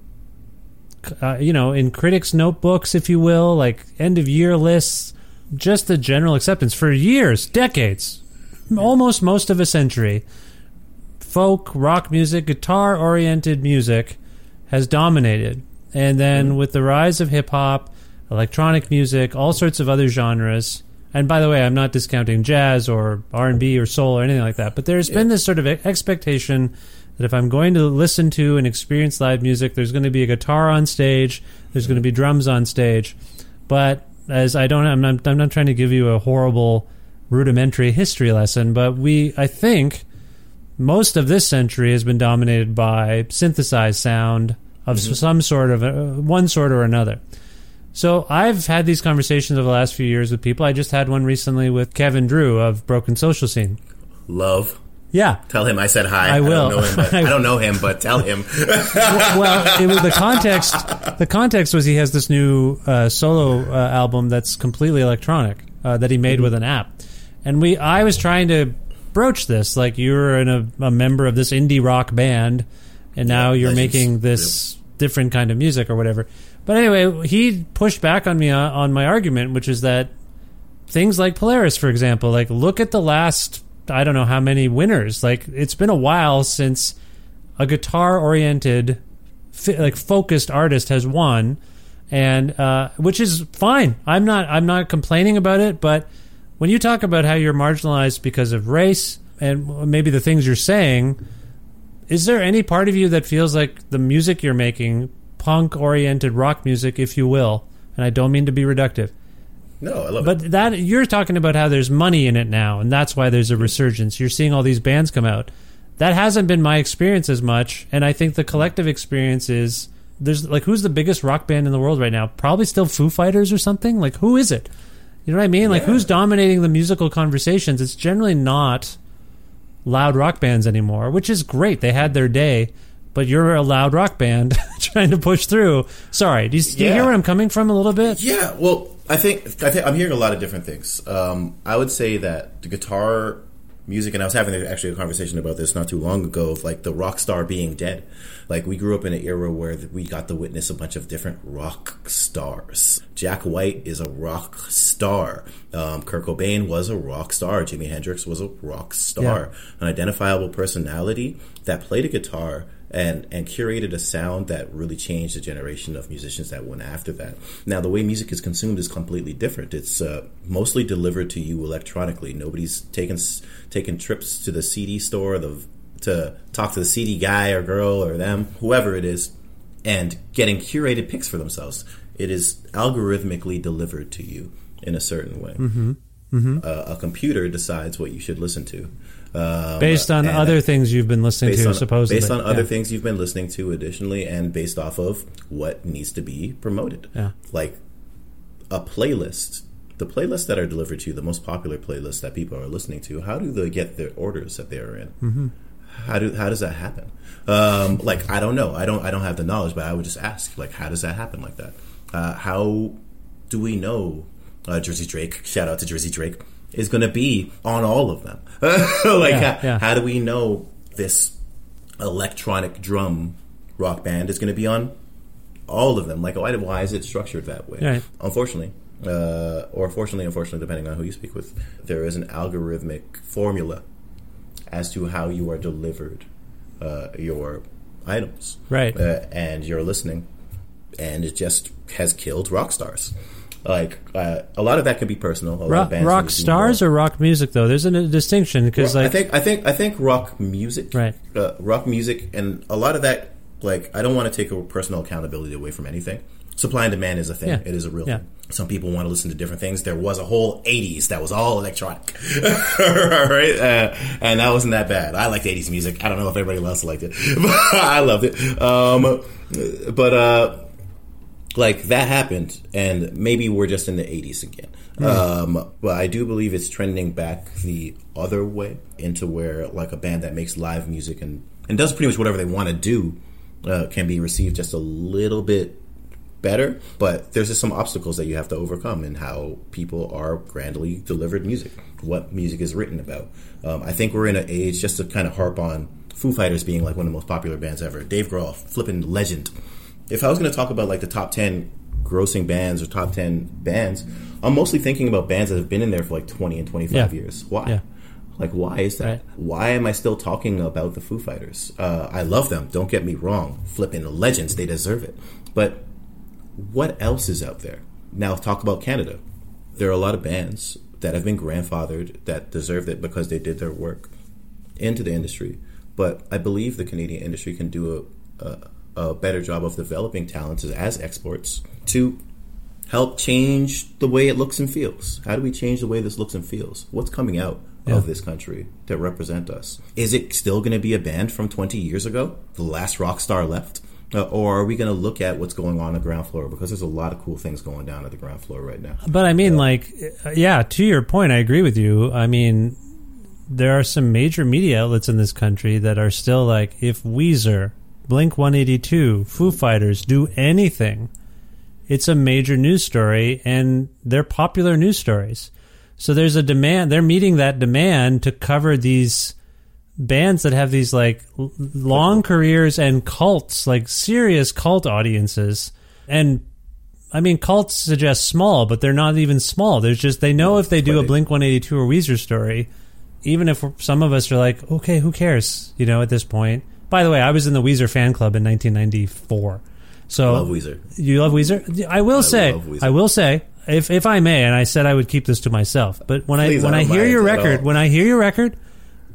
uh, you know, in critics' notebooks, if you will, like end of year lists, just the general acceptance for years, decades, almost most of a century. Folk, rock music, guitar oriented music has dominated. And then with the rise of hip hop, electronic music, all sorts of other genres. And by the way, I'm not discounting jazz or R&B or soul or anything like that, but there's been this sort of expectation that if I'm going to listen to and experience live music, there's going to be a guitar on stage, there's going to be drums on stage. But as I don't, I'm not, I'm not trying to give you a horrible, rudimentary history lesson, but we, I think, most of this century has been dominated by synthesized sound of some sort of uh, one sort or another. So I've had these conversations over the last few years with people. I just had one recently with Kevin Drew of Broken Social Scene. love Yeah, tell him i said hi I will. don't know him, but, i don't know him but tell him well, it was the context. The context was he has this new uh, solo uh, album that's completely electronic uh, that he made with an app, and we. I was trying to broach this like you're in a, a member of this indie rock band, and now you're legends. making this different kind of music or whatever. But anyway, he pushed back on me on, on my argument, which is that things like Polaris, for example, like look at the last I don't know how many winners. Like it's been a while since a guitar oriented like focused artist has won and uh, which is fine i'm not i'm not complaining about it but when you talk about how you're marginalized because of race and maybe the things you're saying is there any part of you that feels like the music you're making punk oriented rock music if you will and i don't mean to be reductive no i love it but that you're talking about how there's money in it now, and that's why there's a resurgence. You're seeing all these bands come out. That hasn't been my experience as much, and I think the collective experience is there's like who's the biggest rock band in the world right now? Probably still Foo Fighters or something. Like who is it? You know what I mean? Like who's dominating the musical conversations? It's generally not loud rock bands anymore, which is great. They had their day, but you're a loud rock band trying to push through. Sorry, do you, do you hear Yeah. where I'm coming from a little bit? Yeah, well, I think I think I'm hearing a lot of different things. Um, I would say that the guitar music, and I was having actually a conversation about this not too long ago of like the rock star being dead. Like we grew up in an era where we got to witness a bunch of different rock stars. Jack White is a rock star. Um, Kurt Cobain was a rock star. Jimi Hendrix was a rock star. An identifiable personality that played a guitar and and curated a sound that really changed the generation of musicians that went after that. Now, the way music is consumed is completely different. It's uh, mostly delivered to you electronically. Nobody's taking taking trips to the CD store the, to talk to the CD guy or girl or them, whoever it is, and getting curated picks for themselves. It is algorithmically delivered to you in a certain way. Mm-hmm. Uh, a computer decides what you should listen to. Um, Based on other things you've been listening to, on, supposedly. based on other Yeah. things you've been listening to additionally and based off of what needs to be promoted Yeah. like a playlist the playlists that are delivered to you the most popular playlists that people are listening to how do they get their orders that they're in mm-hmm. how do how does that happen um, like i don't know i don't i don't have the knowledge but i would just ask like how does that happen like that uh, how do we know uh, jersey drake shout out to jersey drake is going to be on all of them like Yeah, how, yeah. how do we know this electronic drum rock band is going to be on all of them. Like, why, why is it structured that way? Right. Unfortunately, uh, or fortunately, unfortunately, depending on who you speak with, there is an algorithmic formula as to how you are delivered uh, your items, Right. Uh, and you're listening, and it just has killed rock stars. Like uh, a lot of that can be personal. A lot of Rock, rock need to do stars or rock music though? There's a distinction because I think I think I think rock music, Right. Uh, rock music, and a lot of that. Like I don't want to take a personal accountability away from anything. Supply and demand is a thing. Yeah. It is a real Yeah. thing. Some people want to listen to different things. There was a whole '80s that was all electronic, right? Uh, and that wasn't that bad. I liked '80s music. I don't know if everybody else liked it, but I loved it. Um, but uh, like that happened, and maybe we're just in the '80s again. Um, but I do believe it's trending back the other way into where like a band that makes live music and and does pretty much whatever they want to do uh, can be received just a little bit better. But there's just some obstacles that you have to overcome in how people are grandly delivered music, what music is written about. Um, I think we're in an age just to kind of harp on Foo Fighters being like one of the most popular bands ever. Dave Grohl, flipping legend. If I was going to talk about like the top 10 grossing bands or top 10 bands, I'm mostly thinking about bands that have been in there for like 20 and 25 Yeah. years. Why? Yeah. Like, why is that? Right. Why am I still talking about the Foo Fighters? Uh, I love them. Don't get me wrong. Flipping legends. They deserve it. But what else is out there? Now, talk about Canada. There are a lot of bands that have been grandfathered that deserved it because they did their work into the industry. But I believe the Canadian industry can do a, a, a better job of developing talents as, as exports to help change the way it looks and feels. How do we change the way this looks and feels? What's coming out Yeah. of this country that represent us? Is it still going to be a band from 20 years ago, the last rock star left? Uh, or are we going to look at what's going on on the ground floor? Because there's a lot of cool things going down at the ground floor right now. But I mean, like, uh, yeah, to your point, I agree with you. I mean, there are some major media outlets in this country that are still like, if Weezer, Blink 182, Foo Fighters do anything, it's a major news story and they're popular news stories. So there's a demand, they're meeting that demand to cover these bands that have these like long careers and cults, like serious cult audiences. And I mean, cults suggest small, but they're not even small. There's just they know if they do a Blink 182 or Weezer story, even if some of us are like, okay, who cares? You know, at this point. By the way, I was in the Weezer fan club in 1994. So Love Weezer. You love Weezer? I will say, love Weezer. I will say, if if I may, and I said I would keep this to myself, but when Please, I when I I, hear your record, when I hear your record,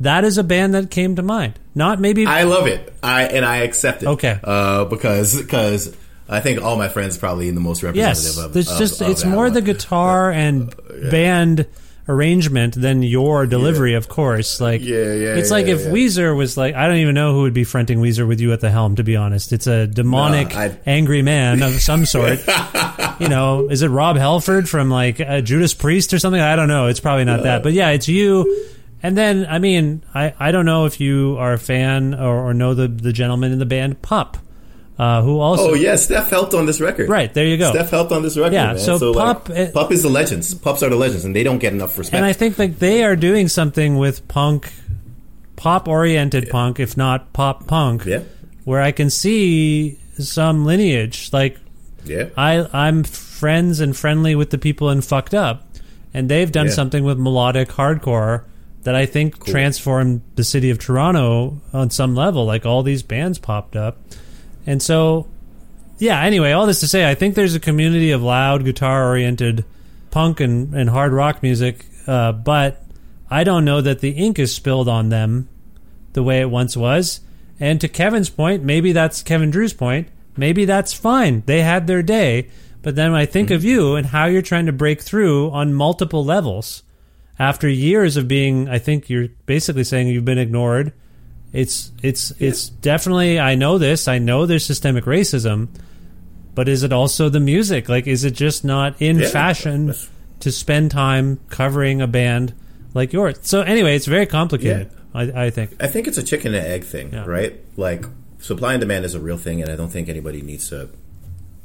that is a band that came to mind. Not maybe I love it. I and I accept it. Okay. Uh, because because I think all my friends probably in the most representative Yes, of. of- just of it's more the guitar and band arrangement than your delivery, of course. Like, Yeah, yeah, it's like yeah, if yeah. Weezer was like, I don't even know who would be fronting Weezer with you at the helm. To be honest, it's a demonic, No, angry man of some sort. you know, is it Rob Halford from like uh, Judas Priest or something? I don't know. It's probably not that, but yeah, it's you. And then, I mean, I, I don't know if you are a fan or, or know the the gentleman in the band Pup, uh, who also Oh yeah, Steph helped on this record. Right, there you go. Steph helped on this record. Yeah, man. so like, Pup- uh, Pup is the legends. Pups are the legends, and they don't get enough respect. And I think like they are doing something with punk, pop oriented punk, if not pop punk, Yeah. where I can see some lineage. Like yeah, I, I'm friends and friendly with the people in Fucked Up, and they've done Yeah. something with melodic hardcore that I think transformed the city of Toronto on some level. Like all these bands popped up, and so yeah. Anyway, all this to say, I think there's a community of loud guitar oriented punk and, and hard rock music, uh, but I don't know that the ink is spilled on them the way it once was. And to Kevin's point, maybe that's Kevin Drew's point. Maybe that's fine. They had their day. But then I think of you and how you're trying to break through on multiple levels after years of being. I think you're basically saying you've been ignored. It's it's it's definitely. I know this. I know there's systemic racism, but is it also the music? Like, is it just not in Yeah. fashion to spend time covering a band like yours? So anyway, it's very complicated. I, I think. I think it's a chicken and egg thing, Yeah. right? Like supply and demand is a real thing, and I don't think anybody needs to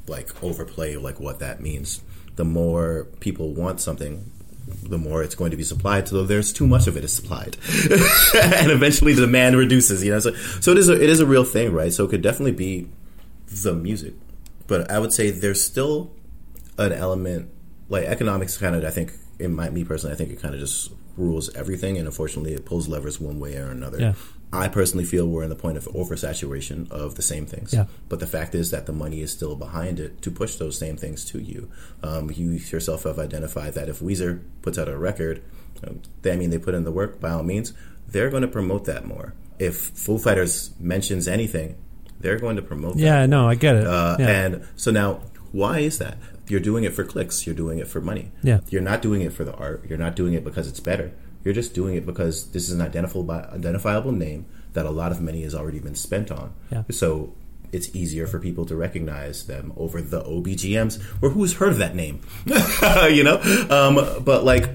like overplay like what that means. The more people want something, the more it's going to be supplied. So there's too much of it is supplied, and eventually the demand reduces. You know, so so it is a, it is a real thing, right? So it could definitely be the music, but I would say there's still an element like economics. Kind of, I think, in my me personally, I think it kind of just rules everything, and unfortunately, it pulls levers one way or another. Yeah. I personally feel we're in the point of oversaturation of the same things. Yeah. But the fact is that the money is still behind it to push those same things to you. Um, you yourself have identified that if Weezer puts out a record, um, they, I mean, they put in the work, by all means, they're going to promote that more. If Foo Fighters mentions anything, they're going to promote that. Yeah, no, I get it. Uh, yeah. And so now, why is that? You're doing it for clicks. You're doing it for money. Yeah. You're not doing it for the art. You're not doing it because it's better. You're just doing it because this is an identifiable identifiable name that a lot of money has already been spent on. Yeah. So it's easier for people to recognize them over the OBGMs or who's heard of that name, you know. Um, but like,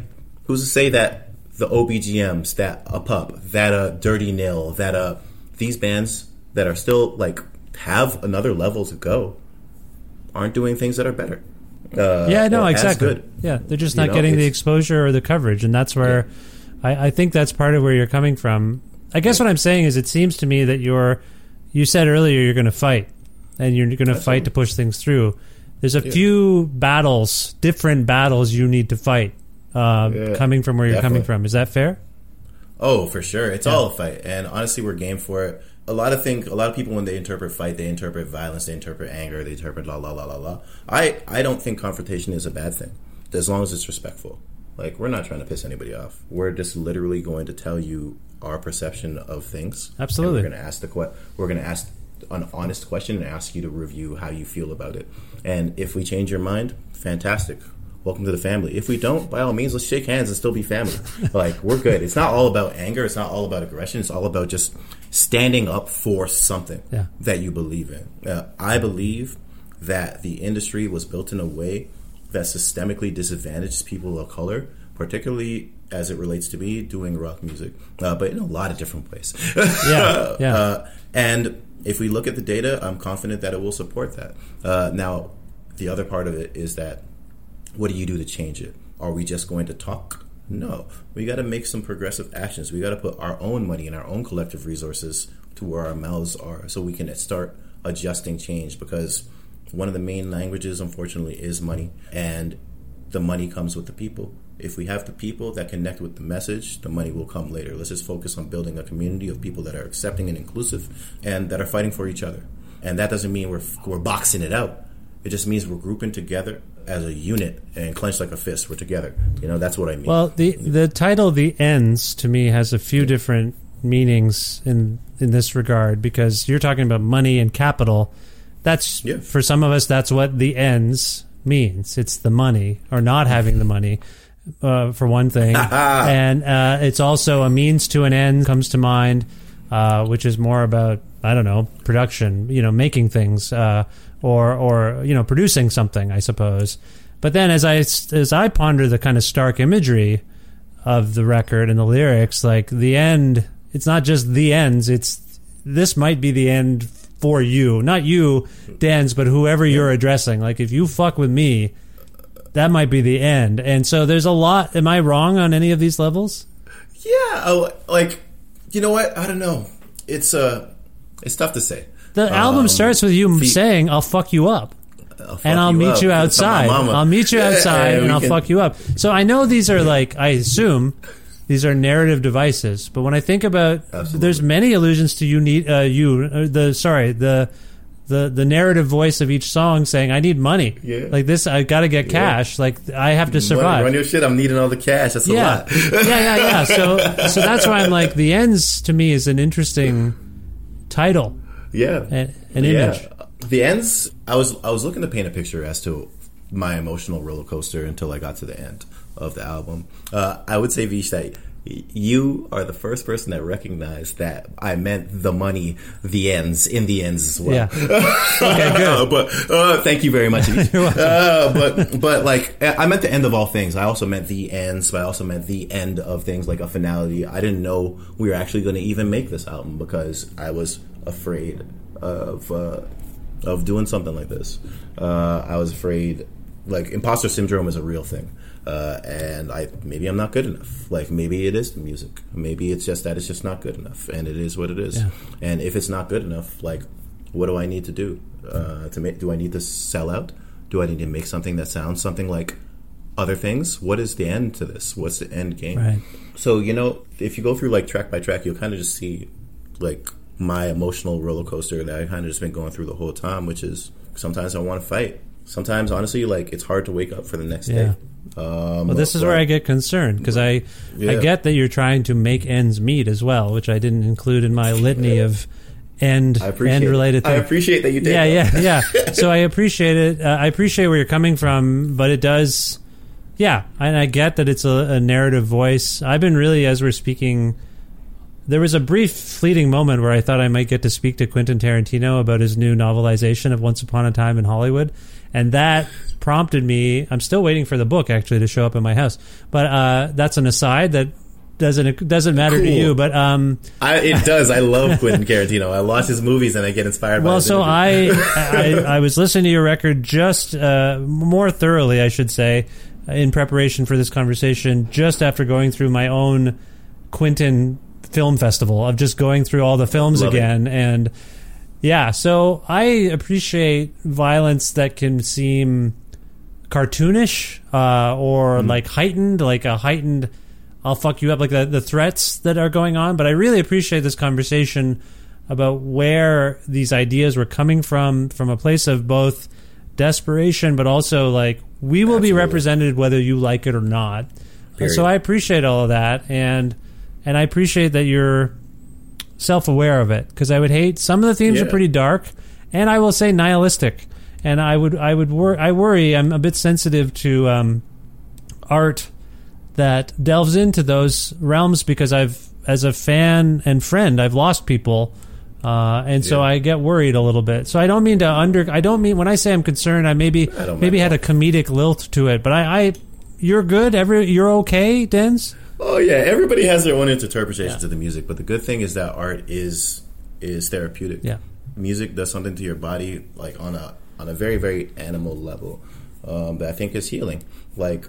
who's to say that the OBGMs, that a pup, that a Dirty Nil, that uh these bands that are still like have another level to go, aren't doing things that are better. Uh, yeah, no, exactly. good. Yeah, they're just You not know, getting the exposure or the coverage, and that's where I, I think that's part of where you're coming from. I guess what I'm saying is, it seems to me that you're. You said earlier you're going to fight, and you're going to fight to push things through. There's a few battles, different battles you need to fight, uh, Yeah, coming from where you're coming from. Is that fair? Oh, for sure. It's all a fight. And honestly, we're game for it. A lot of think a lot of people when they interpret fight, they interpret violence, they interpret anger, they interpret la la la la la. I I don't think confrontation is a bad thing as long as it's respectful. Like we're not trying to piss anybody off. We're just literally going to tell you our perception of things. Absolutely. we're going to ask the que- we're going to ask an honest question and ask you to review how you feel about it. And if we change your mind, fantastic. Welcome to the family. If we don't, by all means, let's shake hands and still be family. like we're good. It's not all about anger. It's not all about aggression. It's all about just standing up for something Yeah. that you believe in. Uh, I believe that the industry was built in a way that systemically disadvantages people of color, particularly as it relates to me doing rock music, uh, but in a lot of different ways. Yeah, yeah. Uh, and if we look at the data, I'm confident that it will support that. Uh, now, the other part of it is that what do you do to change it? Are we just going to talk? No. We got to make some progressive actions. We got to put our own money and our own collective resources to where our mouths are so we can start adjusting change because one of the main languages, unfortunately, is money. And the money comes with the people. If we have the people that connect with the message, the money will come later. Let's just focus on building a community of people that are accepting and inclusive and that are fighting for each other. And that doesn't mean we're, we're boxing it out. It just means we're grouping together as a unit and clenched like a fist. We're together. You know, that's what I mean. Well, the the title "The Ends" to me has a few different meanings in in this regard because you're talking about money and capital. That's Yeah. for some of us. That's what the ends means. It's the money or not having the money, uh, for one thing, and uh, it's also a means to an end comes to mind, uh, which is more about I don't know production. You know, making things uh, or or you know producing something. I suppose. But then, as I as I ponder the kind of stark imagery of the record and the lyrics, like the end, it's not just the ends. It's this might be the end for you, not you, Dan's, but whoever you're addressing. Like if you fuck with me, that might be the end. And so there's a lot. Am I wrong on any of these levels? yeah, oh, like you know what? I don't know. It's uh, it's tough to say. The album Um, starts with you saying, "I'll fuck you up." I'll and I'll meet you That's not my outside. I'll meet you outside, and I'll can- fuck you up. So I know these are like I assume these are narrative devices, but when I think about, Absolutely. there's many allusions to you need uh, you uh, the sorry the. The, the narrative voice of each song saying I need money Yeah. like this I got to get cash like I have to Money, survive Run your shit. I'm needing all the cash. That's a lot. yeah yeah yeah so so that's why I'm like the ends to me is an interesting title Yeah, an, an yeah. image The ends. I was I was looking to paint a picture as to my emotional roller coaster until I got to the end of the album. Uh, I would say, Vish, that you are the first person that recognized that I meant the money, the ends, in the ends as well. yeah okay good but uh, thank you very much. Uh, but but like I meant the end of all things. I also meant the ends, but I also meant the end of things, like a finality. I didn't know we were actually going to even make this album because I was afraid of uh, of doing something like this. Uh, I was afraid like imposter syndrome is a real thing. Uh, and I maybe I'm not good enough. Like maybe it is the music. Maybe it's just that it's just not good enough, and it is what it is. Yeah. And if it's not good enough, like what do I need to do uh, to make? Do I need to sell out? Do I need to make something that sounds something like other things? What is the end to this? What's the end game? Right. So you know, if you go through like track by track, you'll kind of just see like my emotional roller coaster that I kind of just been going through the whole time, which is sometimes I want to fight. Sometimes, honestly, like it's hard to wake up for the next Yeah. day. Um, Well, this is but- where I get concerned because I, I get that you're trying to make ends meet as well, which I didn't include in my litany of end end related I appreciate that you did. yeah, that. yeah, yeah. So I appreciate it. Uh, I appreciate where you're coming from, but it does, yeah. And I get that it's a, a narrative voice. I've been really, as we're speaking, there was a brief, fleeting moment where I thought I might get to speak to Quentin Tarantino about his new novelization of Once Upon a Time in Hollywood, and that prompted me. I'm still waiting for the book actually to show up in my house, but uh, that's an aside that doesn't doesn't matter to you. But um, I, it does. I love Quentin Tarantino. I watch his movies and I get inspired. by Well, so. I, I I was listening to your record just uh, more thoroughly, I should say, in preparation for this conversation. Just after going through my own Quentin Film Festival of just going through all the films Love it. again, and yeah, so I appreciate violence that can seem cartoonish uh, or like heightened, like a heightened. I'll fuck you up, like the the threats that are going on. But I really appreciate this conversation about where these ideas were coming from, from a place of both desperation, but also like we will be represented whether you like it or not. And so I appreciate all of that, and and I appreciate that you're self aware of it because I would hate some of the themes are pretty dark, and I will say nihilistic. And I would I would wor- I worry I'm a bit sensitive to um, art that delves into those realms because I've as a fan and friend I've lost people. Uh, and so Yeah. I get worried a little bit. So I don't mean to under. I don't mean when I say I'm concerned. I maybe I maybe had a comedic lilt to it. But I, I you're good. Every you're okay, Denz. Oh yeah, everybody has their own interpretation to the music, but the good thing is that art is is therapeutic. Yeah. music does something to your body, like on a on a very very animal level, um, that I think is healing. Like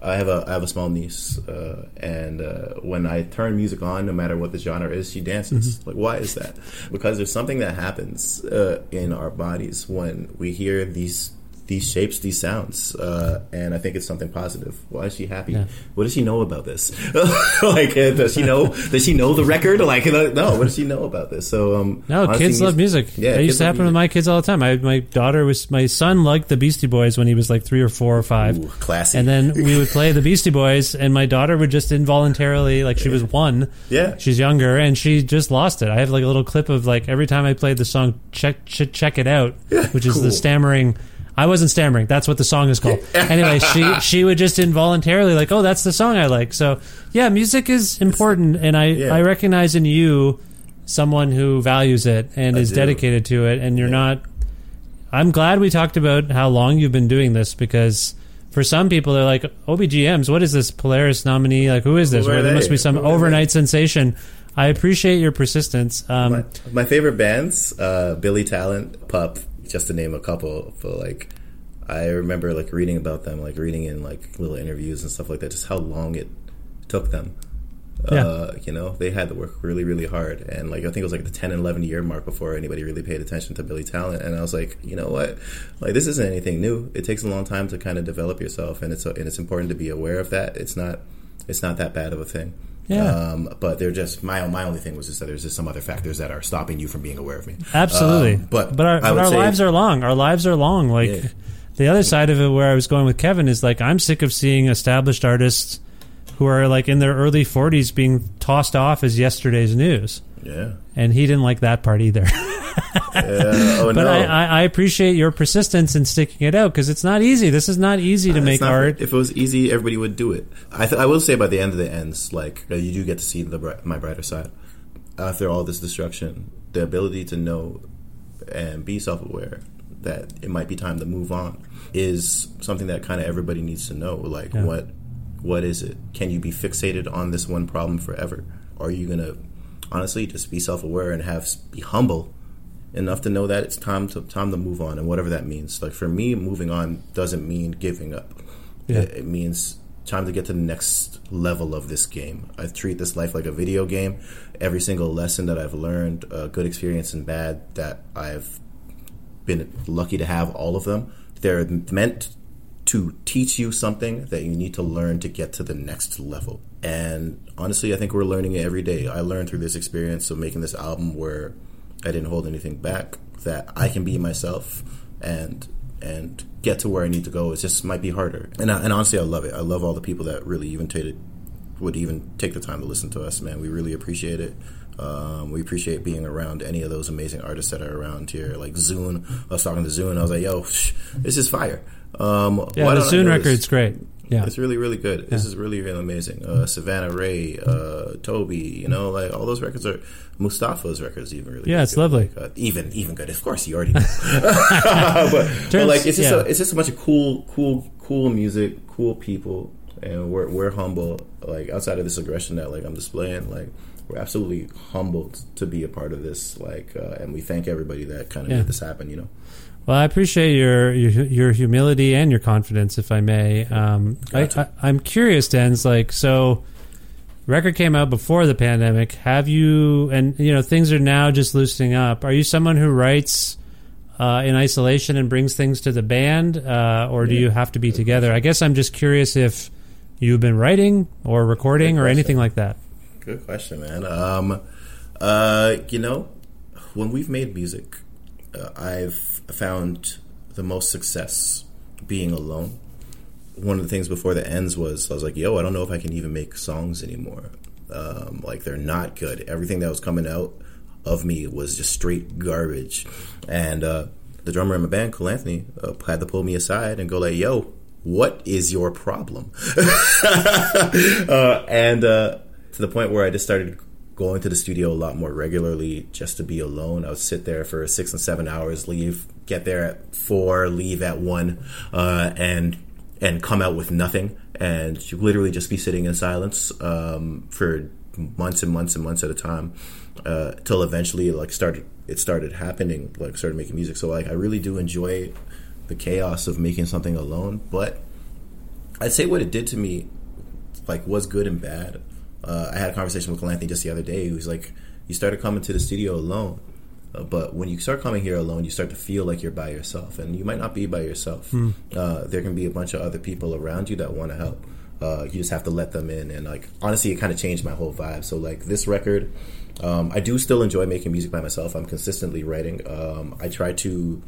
I have a I have a small niece, uh, and uh, when I turn music on, no matter what the genre is, she dances. Like, why is that? Because there's something that happens uh, in our bodies when we hear these these shapes, these sounds, uh, and I think it's something positive. Why is she happy? What does she know about this? like, uh, does she know? Does she know the record? Like, no. What does she know about this? So, um, No, honestly, kids love music. Yeah, it used to happen with my kids all the time. I, my daughter was, my son liked the Beastie Boys when he was like three or four or five. Ooh, classy. And then we would play the Beastie Boys, and my daughter would just involuntarily, like she was one. Yeah. She's younger, and she just lost it. I have like a little clip of like every time I played the song "Check Ch- Check It Out," which is cool. the stammering. I wasn't stammering. That's what the song is called. anyway, she she would just involuntarily like, oh, that's the song I like. So yeah, music is important, and I Yeah. I recognize in you someone who values it and I is do. dedicated to it, and you're not. I'm glad we talked about how long you've been doing this because for some people they're like OBGMs. What is this Polaris nominee? Like who is this? Where there must be some Who overnight sensation. I appreciate your persistence. Um, my, my favorite bands, uh, Billy Talent, Pup, just to name a couple. But like, I remember like reading about them, like reading in like little interviews and stuff like that. Just how long it took them. Yeah. Uh, you know, they had to work really, really hard, and like I think it was like the ten and eleven year mark before anybody really paid attention to Billy Talent. And I was like, you know what, like this isn't anything new. It takes a long time to kind of develop yourself, and it's and it's important to be aware of that. It's not it's not that bad of a thing. Yeah. Um, but they're just my my only thing was just that there's just some other factors that are stopping you from being aware of me. Absolutely, Um, but but our, but our lives are long. Our lives are long. Like Yeah. the other side of it, where I was going with Kevin is like I'm sick of seeing established artists who are like in their early 40s being tossed off as yesterday's news, Yeah. and he didn't like that part either. Uh, oh but no. I, I, I appreciate your persistence in sticking it out because it's not easy. This is not easy to It's make not- art. If it was easy, everybody would do it. I, th- I will say by the end of the ends, like uh, you do get to see the bri- my brighter side. After all this destruction, the ability to know and be self-aware that it might be time to move on is something that kind of everybody needs to know. Like Yeah. what what is it? Can you be fixated on this one problem forever? Are you gonna honestly just be self-aware and have be humble enough to know that it's time to time to move on and whatever that means. Like for me, moving on doesn't mean giving up. Yeah. It, it means time to get to the next level of this game. I treat this life like a video game. Every single lesson that I've learned, uh, good experience and bad, that I've been lucky to have all of them. They're meant to teach you something that you need to learn to get to the next level. And honestly, I think we're learning it every day. I learned through this experience of making this album where I didn't hold anything back, that I can be myself and and get to where I need to go. It just might be harder. And I, and honestly, I love it. I love all the people that really even take would even take the time to listen to us. Man, we really appreciate it. Um, we appreciate being around any of those amazing artists that are around here. Like Zoon, I was talking to Zoon. I was like, "Yo, this is fire." Um, Yeah, the Zoon record's great. Yeah. It's really, really good. This is really, really amazing. Uh, Savannah Ré, uh, Toby, you know, like all those records are Mustafa's records, even really. Yeah, good it's lovely. Like, uh, even, even good. Of course, you already know. but, but like, it's just, yeah. a, it's just a bunch of cool, cool, cool music, cool people, and we're we're humble. Like outside of this aggression that like I'm displaying, like we're absolutely humbled to be a part of this. Like, uh, and we thank everybody that kind of Yeah. made this happen. You know. Well, I appreciate your your, your humility and your confidence, if I may. Um, I, Gotcha. I, I'm curious, Denz. Like, so record came out before the pandemic. Have you and you know things are now just loosening up? Are you someone who writes uh, in isolation and brings things to the band, uh, or do you have to be together? I guess I'm just curious if you've been writing or recording or anything like that. Good question, man. Um, uh, you know, when we've made music, uh, I've found the most success being alone. One of the things before the ends was I was like, "Yo, I don't know if I can even make songs anymore. Um, like they're not good. Everything that was coming out of me was just straight garbage." And uh, the drummer in my band, Colanthony, uh, had to pull me aside and go like, "Yo, what is your problem?" uh, and uh, to the point where I just started going to the studio a lot more regularly just to be alone. I would sit there for six and seven hours, leave, get there at four, leave at one, uh, and and come out with nothing. And you literally just be sitting in silence um, for months and months and months at a time, uh, till eventually like started it started happening, like started making music. So like I really do enjoy the chaos of making something alone, but I'd say what it did to me, like, was good and bad. Uh, I had a conversation with Colanthony just the other day. He was like, "You started coming to the studio alone, uh, but when you start coming here alone, you start to feel like you're by yourself, and you might not be by yourself. Uh, there can be a bunch of other people around you that want to help. Uh, you just have to let them in, and like, honestly, it kind of changed my whole vibe. So, like, this record, um, I do still enjoy making music by myself. I'm consistently writing. Um, I try to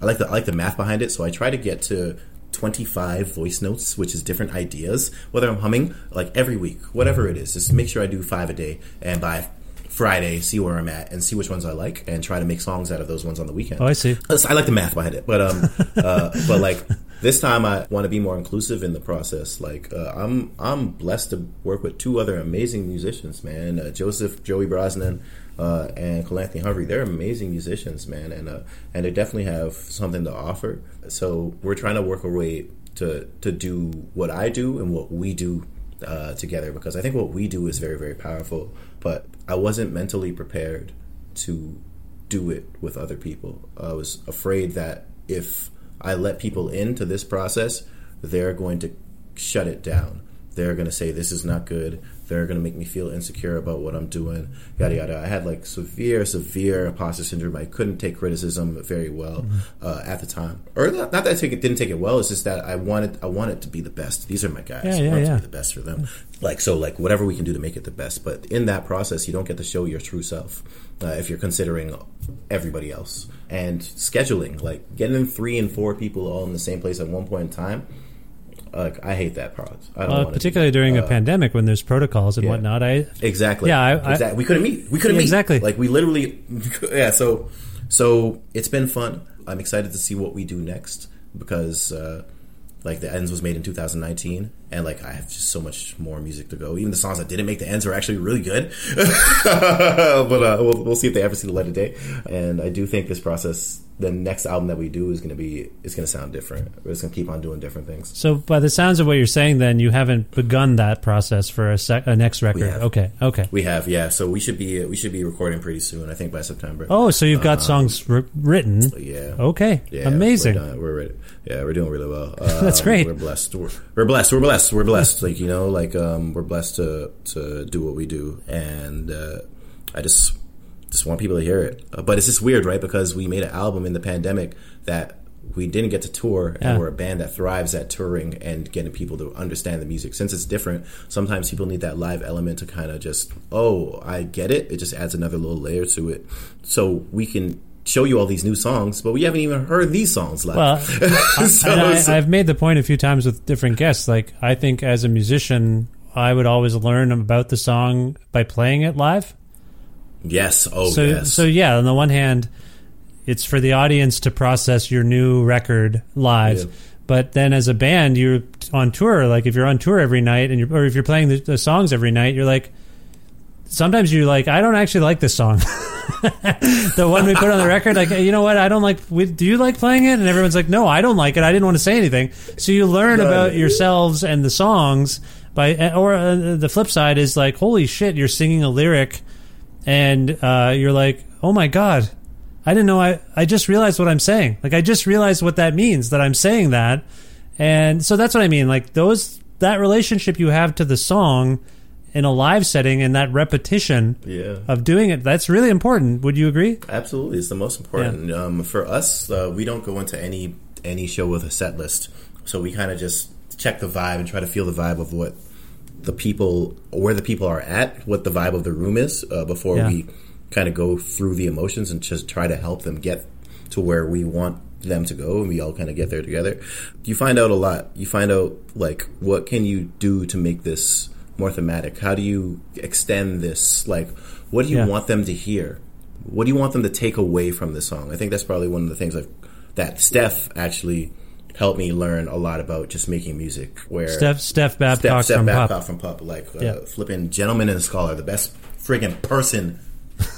I like the I like the math behind it, so I try to get to 25 voice notes, which is different ideas. Whether I'm humming like every week, whatever it is, just make sure I do five a day, and by Friday, see where I'm at and see which ones I like, and try to make songs out of those ones on the weekend. Oh, I see. I like the math behind it, but um, uh, but like this time, I want to be more inclusive in the process. Like uh, I'm, I'm blessed to work with two other amazing musicians, man. Uh, Joseph, Joey Brosnan, uh, and Colanthony Humphrey. They're amazing musicians, man, and uh, and they definitely have something to offer. So we're trying to work a way to to do what I do and what we do uh, together because I think what we do is very very powerful. But I wasn't mentally prepared to do it with other people. I was afraid that if I let people into this process, they're going to shut it down. They're going to say this is not good. They're going to make me feel insecure about what I'm doing. Yada yada. I had like severe, severe imposter syndrome. I couldn't take criticism very well uh, at the time, or not, not that I take it, didn't take it well. It's just that I wanted, I wanted to be the best. These are my guys. Yeah, I yeah, want yeah. to be the best for them. Like so, like whatever we can do to make it the best. But in that process, you don't get to show your true self uh, if you're considering everybody else and scheduling. Like getting three and four people all in the same place at one point in time. Like I hate that part. I don't Uh, particularly during a pandemic when there's protocols and yeah. whatnot. I Exactly. Yeah, I- I- We couldn't meet. We couldn't Yeah, meet. exactly. Like we literally. Yeah. So, so it's been fun. I'm excited to see what we do next because, uh, like, the ends was made in 2019, and like I have just so much more music to go. Even the songs that didn't make the ends are actually really good. but uh, we'll, we'll see if they ever see the light of day. And I do think this process the next album that we do is going to be it's going to sound different. We're just going to keep on doing different things. So, by the sounds of what you're saying, then you haven't begun that process for a, sec- a next record. Okay, okay. We have, yeah. So we should be we should be recording pretty soon. I think by September. Oh, so you've got songs r- written. yeah. Okay, Yeah, amazing. We're, we're ready. Yeah, we're doing really well. Um, That's great. We're blessed. We're, we're blessed. We're blessed. We're blessed. Like you know, like um, we're blessed to to do what we do, and uh, I just just want people to hear it. Uh, but it's just weird, right? Because we made an album in the pandemic that we didn't get to tour, Yeah. and we're a band that thrives at touring and getting people to understand the music. Since it's different, sometimes people need that live element to kind of just, oh, I get it. It just adds another little layer to it, so we can show you all these new songs, but we haven't even heard these songs live. Well, So- I, I've made the point a few times with different guests. Like, I think as a musician, I would always learn about the song by playing it live. Yes, oh so, yes, so yeah. On the one hand, it's for the audience to process your new record live. Yeah. But then, as a band, you're on tour. Like, if you're on tour every night, and you're, or if you're playing the, the songs every night, you're like, sometimes you're like, I don't actually like this song. the one we put on the record, like, you know what? I don't like. We, do you like playing it? And everyone's like, No, I don't like it. I didn't want to say anything. So you learn about yourselves and the songs by, or uh, the flip side is like, holy shit, you're singing a lyric, and uh, you're like, oh my god, I didn't know. I I just realized what I'm saying. Like, I just realized what that means that I'm saying that, and so that's what I mean. Like those that relationship you have to the song in a live setting and that repetition Yeah. of doing it that's really important would you agree Absolutely, it's the most important. Um, for us, uh, we don't go into any any show with a set list, so we kind of just check the vibe and try to feel the vibe of what the people, where the people are at, what the vibe of the room is uh, before Yeah. we kind of go through the emotions and just try to help them get to where we want them to go, and we all kind of get there together. You find out a lot. You find out like what can you do to make this more thematic? How do you extend this? Like, what do you Yeah. want them to hear? What do you want them to take away from the song? I think that's probably one of the things I've, that Steph actually helped me learn a lot about just making music. Where steph steph babcock Steph, Steph from Babcock pop from Pup, like uh, Yeah. flipping gentleman and scholar, the best friggin' person.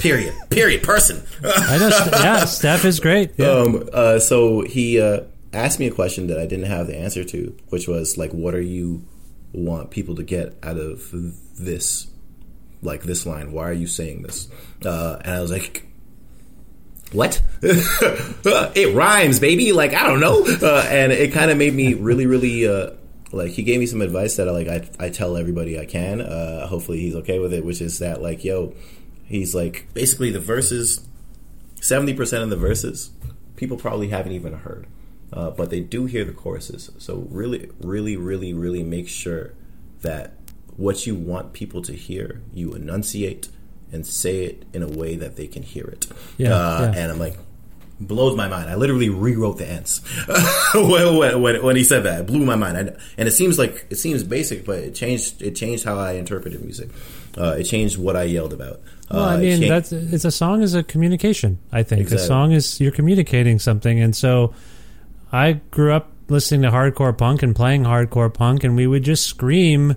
Period. Period. Person. i know yeah steph is great yeah. Um, uh, so he uh, asked me a question that I didn't have the answer to, which was like, "What are you want people to get out of this, like this line? Why are you saying this?" Uh, and I was like, "What? it rhymes, baby! Like I don't know." Uh, and it kind of made me really, really. Uh, like he gave me some advice that I like I, I tell everybody I can. Uh, hopefully he's okay with it, which is that like yo, he's like basically the verses seventy percent of the verses people probably haven't even heard, uh, but they do hear the choruses. So really, really, really, really make sure that what you want people to hear, you enunciate and say it in a way that they can hear it. Yeah, uh, yeah. and I'm like. Blows my mind. I literally rewrote the ends when, when, when, he said that. It blew my mind. I, and it seems like it seems basic, but it changed. It changed how I interpreted music. Uh, it changed what I yelled about. Well, Uh, I mean, changed- that's it's a song is a communication. I think a song is you're communicating something, and so I grew up listening to hardcore punk and playing hardcore punk, and we would just scream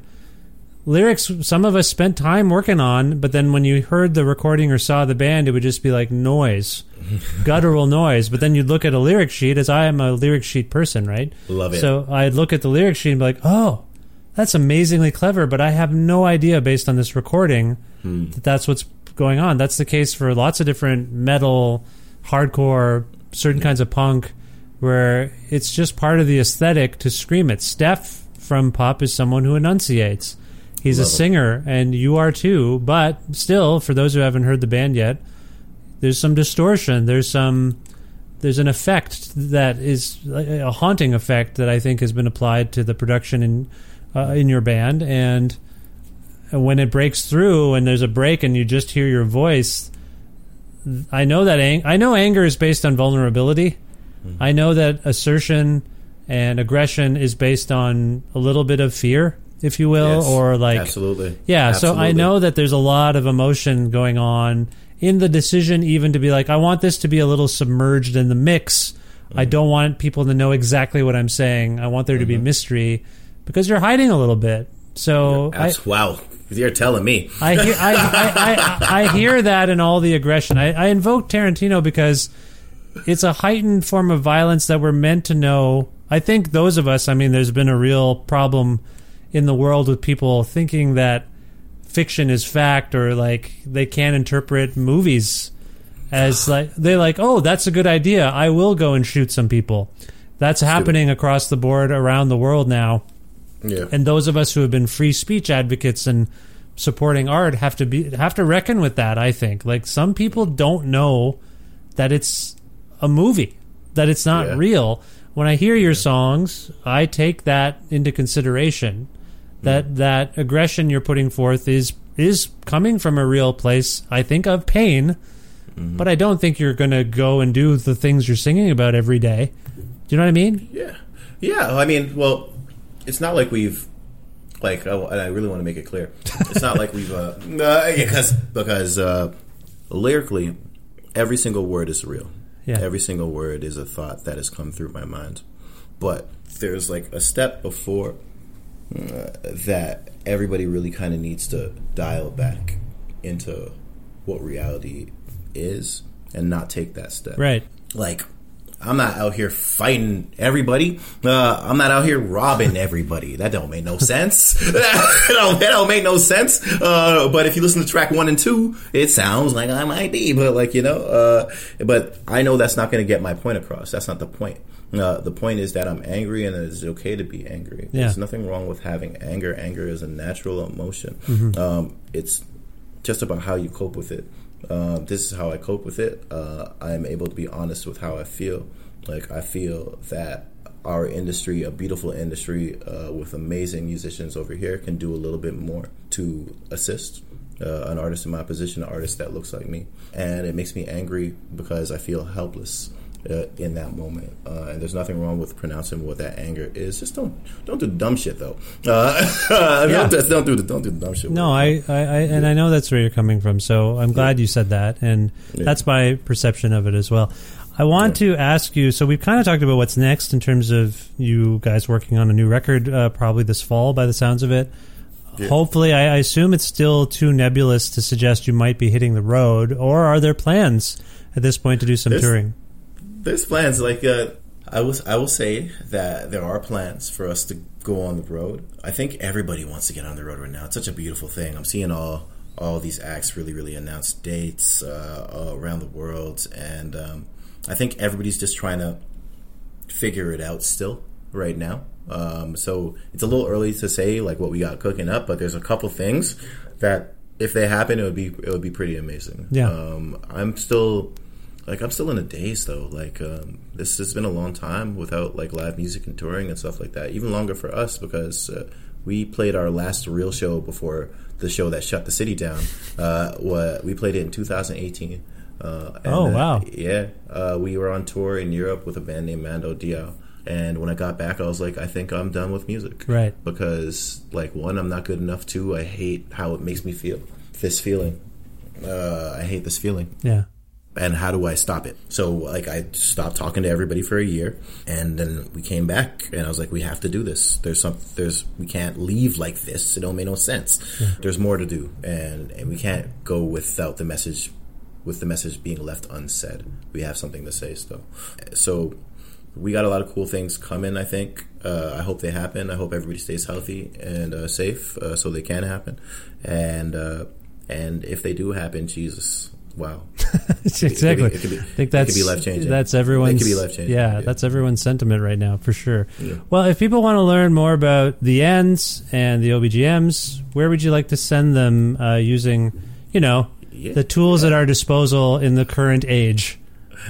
lyrics. Some of us spent time working on, but then when you heard the recording or saw the band, it would just be like noise, guttural noise. But then you'd look at a lyric sheet, as I am a lyric sheet person, right? Love it. So I'd look at the lyric sheet and be like, oh. That's amazingly clever, but I have no idea based on this recording hmm. that that's what's going on. That's the case for lots of different metal, hardcore, certain hmm. kinds of punk, where it's just part of the aesthetic to scream it. Steph from Pup is someone who enunciates. He's a Love him. singer, and you are too. But still, for those who haven't heard the band yet, there's some distortion. There's some there's an effect that is a haunting effect that I think has been applied to the production in uh, in your band, and when it breaks through and there's a break and you just hear your voice, I know that ang- I know anger is based on vulnerability. I know that assertion and aggression is based on a little bit of fear, if you will, Yes, or like absolutely. yeah, so I know that there's a lot of emotion going on in the decision, even to be like, I want this to be a little submerged in the mix. I mm-hmm. don't want people to know exactly what I'm saying. I want there to be mm-hmm. mystery because you're hiding a little bit. So I, wow, you're telling me. I hear, I, I, I, I hear that in all the aggression. I, I invoke Tarantino because it's a heightened form of violence that we're meant to know. I think those of us, I mean, there's been a real problem in the world with people thinking that fiction is fact or like they can't interpret movies as like they're like, oh, that's a good idea. I will go and shoot some people. That's happening across the board around the world now. Yeah. And those of us who have been free speech advocates and supporting art have to be have to reckon with that, I think. Like some people don't know that it's a movie, that it's not Yeah. real. When I hear your songs, I take that into consideration. That that aggression you're putting forth is is coming from a real place, I think, of pain. But I don't think you're going to go and do the things you're singing about every day. Do you know what I mean? Yeah, yeah. I mean, well, it's not like we've like, oh, and I really want to make it clear. It's not like we've uh, because because uh, lyrically, every single word is real. Yeah. Every single word is a thought that has come through my mind. But there's like a step before that everybody really kind of needs to dial back into what reality is and not take that step. Right. Like, I'm not out here fighting everybody. Uh, I'm not out here robbing everybody. That don't make no sense. that, don't, that don't make no sense. Uh, but if you listen to track one and two, it sounds like I might be. But like you know, uh, but I know that's not going to get my point across. That's not the point. Uh, the point is that I'm angry and it's okay to be angry. Yeah. There's nothing wrong with having anger. Anger is a natural emotion. Mhm. Um, it's just about how you cope with it. Uh, this is how I cope with it. Uh, I am able to be honest with how I feel. Like I feel that our industry, a beautiful industry uh, with amazing musicians over here, can do a little bit more to assist uh, an artist in my position, an artist that looks like me, and it makes me angry because I feel helpless. Uh, in that moment, uh, and there's nothing wrong with pronouncing what that anger is. Just don't don't do dumb shit though. Uh, Yeah. don't, don't do the don't do the dumb shit. No, I, I, I and I know that's where you're coming from. So I'm glad you said that, and Yeah. that's my perception of it as well. I want to ask you. So we've kind of talked about what's next in terms of you guys working on a new record, uh, probably this fall, by the sounds of it. Yeah. Hopefully, I, I assume it's still too nebulous to suggest you might be hitting the road, or are there plans at this point to do some There's- touring? There's plans. Like uh, I was, I will say that there are plans for us to go on the road. I think everybody wants to get on the road right now. It's such a beautiful thing. I'm seeing all all these acts really, really announce dates uh, all around the world, and um, I think everybody's just trying to figure it out still right now. Um, so it's a little early to say like what we got cooking up, but there's a couple things that if they happen, it would be it would be pretty amazing. Yeah. Um, I'm still like I'm still in a daze though. Like um, this has been a long time without like live music and touring and stuff like that. Even longer for us because uh, we played our last real show before the show that shut the city down. Uh, what we played it in 2018. Uh, and, Oh, uh, wow. yeah, uh, we were on tour in Europe with a band named Mando Diao. And when I got back, I was like, I think I'm done with music. Right. Because, like, one, I'm not good enough. Two, I hate how it makes me feel. This feeling. Uh, I hate this feeling Yeah. And how do I stop it? So like I stopped talking to everybody for a year, and then we came back, and I was like, we have to do this. There's some, there's we can't leave like this. It don't make no sense. There's more to do, and and we can't go without the message, with the message being left unsaid. We have something to say still. So we got a lot of cool things coming. I think. Uh, I hope they happen. I hope everybody stays healthy and uh, safe, uh, so they can happen. And uh, and if they do happen, Jesus, wow, exactly. It could be, I think it could that's life changing. That's everyone's. It could be life changing. Yeah, that's everyone's sentiment right now for sure. Yeah. Well, if people want to learn more about the ends and the OBGMs, where would you like to send them uh, using, you know, Yeah. the tools at our disposal in the current age?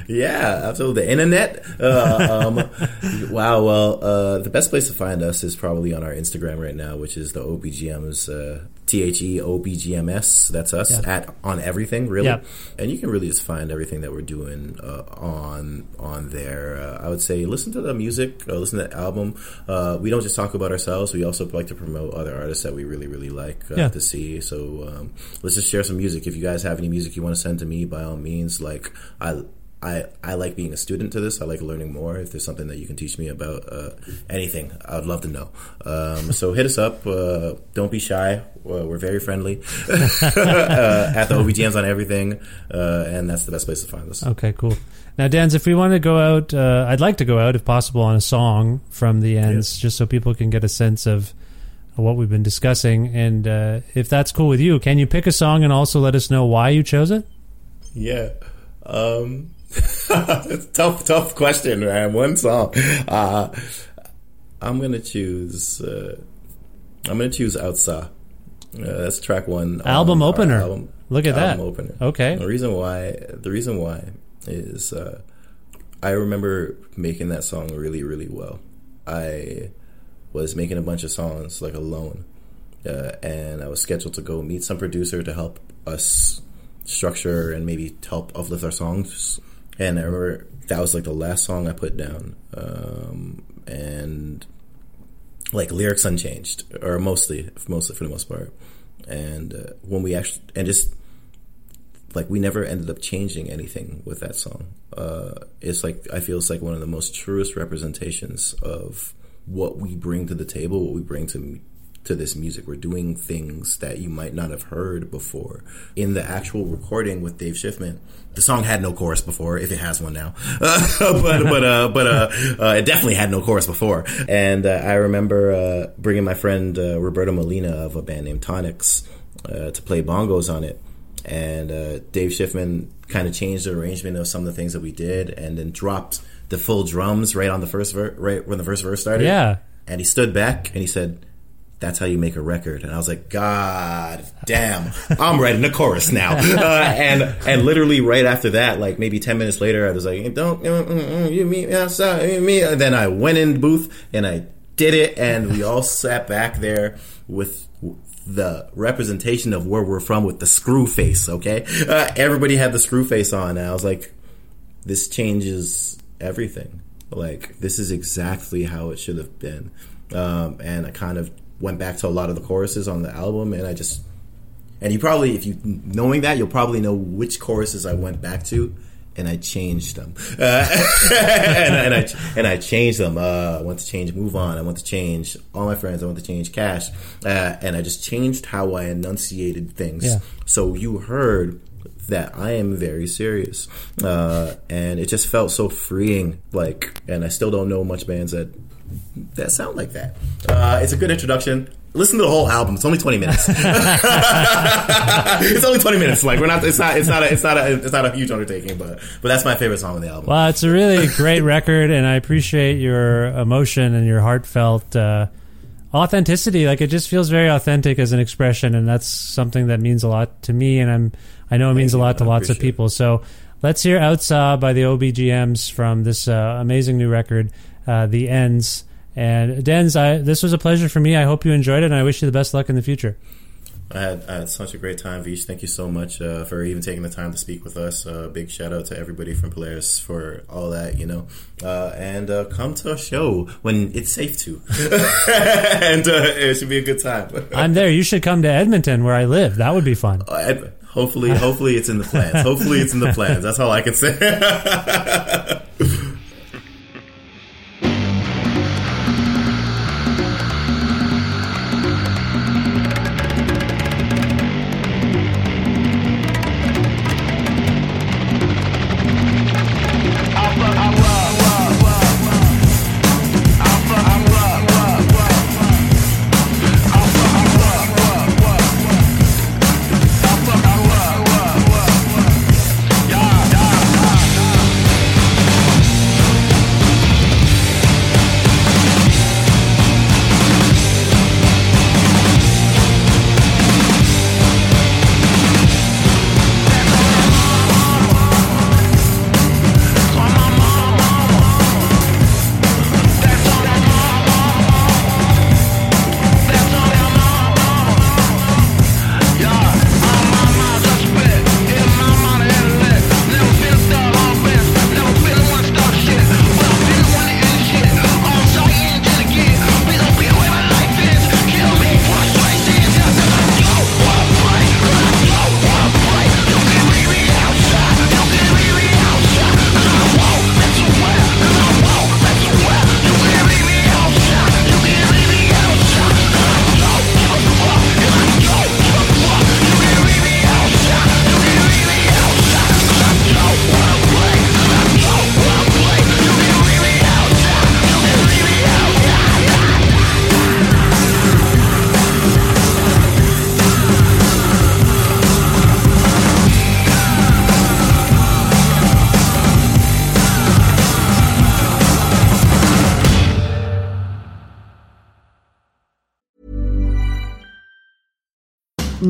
Yeah, absolutely. The internet. Uh, um, wow. Well, uh, the best place to find us is probably on our Instagram right now, which is the OBGMs. Uh, T H E O B G M S. That's us Yeah. at on everything really, Yeah. and you can really just find everything that we're doing uh, on on there. Uh, I would say listen to the music, uh, listen to the album. Uh, we don't just talk about ourselves; we also like to promote other artists that we really really like uh, Yeah. to see. So um, let's just share some music. If you guys have any music you want to send to me, by all means, like I I, I like being a student to this. I like learning more. If there's something that you can teach me about uh, anything, I'd love to know. Um, so hit us up. Uh, don't be shy. Uh, we're very friendly uh, at the OBGMs on everything, uh, and that's the best place to find us. Okay, cool. Now, Denz, if we want to go out, uh, I'd like to go out, if possible, on a song from the ends, just so people can get a sense of what we've been discussing. And uh, if that's cool with you, can you pick a song and also let us know why you chose it? Yeah. Um, tough, tough question, man. One song. Uh, I'm gonna choose. Uh, I'm gonna choose "Outside." Uh, that's track one. Album our opener. Album, Look at that. album Opener. Okay. The reason why. The reason why is uh, I remember making that song really, really well. I was making a bunch of songs like alone, uh, and I was scheduled to go meet some producer to help us structure and maybe help uplift our songs. And I remember that was like the last song I put down, um, and like lyrics unchanged or mostly, mostly for the most part. And uh, when we actually and just like we never ended up changing anything with that song. Uh, it's like I feel it's like one of the most truest representations of what we bring to the table, what we bring to to this music. We're doing things that you might not have heard before. In the actual recording with Dave Schiffman, the song had no chorus before, if it has one now. but but uh, but uh, uh, it definitely had no chorus before. And uh, I remember uh, bringing my friend uh, Roberto Molina of a band named Tonics uh, to play bongos on it. And uh, Dave Schiffman kind of changed the arrangement of some of the things that we did, and then dropped the full drums right on the first ver- right when the first verse started. Yeah. And he stood back and he said, "That's how you make a record." And I was like, "God damn, I'm writing a chorus now." Uh, and and literally right after that, like maybe ten minutes later, I was like, "Don't mm, mm, mm, you meet me outside?" you meet-" And then I went in the booth and I did it, and we all sat back there with the representation of where we're from with the screw face. Okay, uh, everybody had the screw face on, and I was like, "This changes everything. Like this is exactly how it should have been." Um, and I kind of went back to a lot of the choruses on the album, and I just and you probably if you knowing that you'll probably know which choruses I went back to. And I changed them, uh, and, and I and I changed them. Uh, I went to change "Move On." I want to change all my friends. I want to change "Cash," uh, and I just changed how I enunciated things. Yeah. So you heard that I am very serious, uh, and it just felt so freeing. Like, and I still don't know much bands that that sound like that. Uh, it's a good introduction. Listen to the whole album. It's only twenty minutes. it's only twenty minutes. Like we're not. It's not. It's not. A, it's not. A, it's not a huge undertaking. But but that's my favorite song on the album. Well, it's a really great record, and I appreciate your emotion and your heartfelt uh, authenticity. Like it just feels very authentic as an expression, and that's something that means a lot to me, and I'm I know it means a lot to I lots of it. people. So let's hear "Outside" by the OBGMs from this uh, amazing new record, uh, "The Ends." And Denz, I, this was a pleasure for me. I hope you enjoyed it, and I wish you the best luck in the future. I had, I had such a great time, Vish. Thank you so much uh, for even taking the time to speak with us. Uh, big shout out to everybody from Polaris for all that, you know. Uh, and uh, come to a show when it's safe to. and uh, it should be a good time. I'm there. You should come to Edmonton, where I live. That would be fun. And hopefully, hopefully it's in the plans. Hopefully it's in the plans. That's all I can say.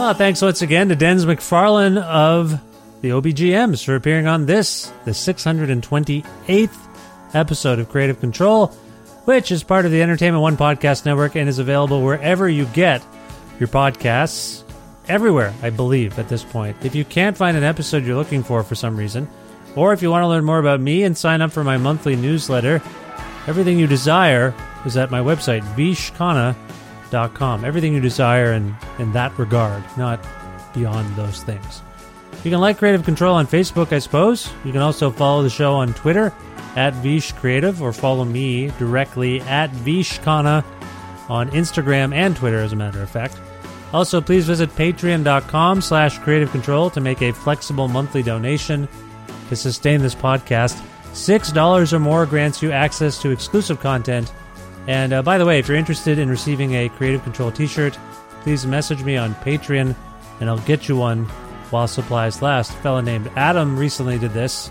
Well, thanks once again to Denz McFarlane of the OBGMs for appearing on this, the 628th episode of Creative Control, which is part of the Entertainment One Podcast Network and is available wherever you get your podcasts. Everywhere, I believe, at this point. If you can't find an episode you're looking for for some reason, or if you want to learn more about me and sign up for my monthly newsletter, everything you desire is at my website, vishkhanna.com. Everything you desire in, in that regard, not beyond those things. You can like Creative Control on Facebook, I suppose. You can also follow the show on Twitter at Vish Creative or follow me directly at Vishkhanna on Instagram and Twitter, as a matter of fact. Also, please visit patreon.com slash creative control to make a flexible monthly donation to sustain this podcast. $6 or more grants you access to exclusive content. And uh, by the way, if you're interested in receiving a Creative Control t shirt, please message me on Patreon and I'll get you one while supplies last. A fella named Adam recently did this,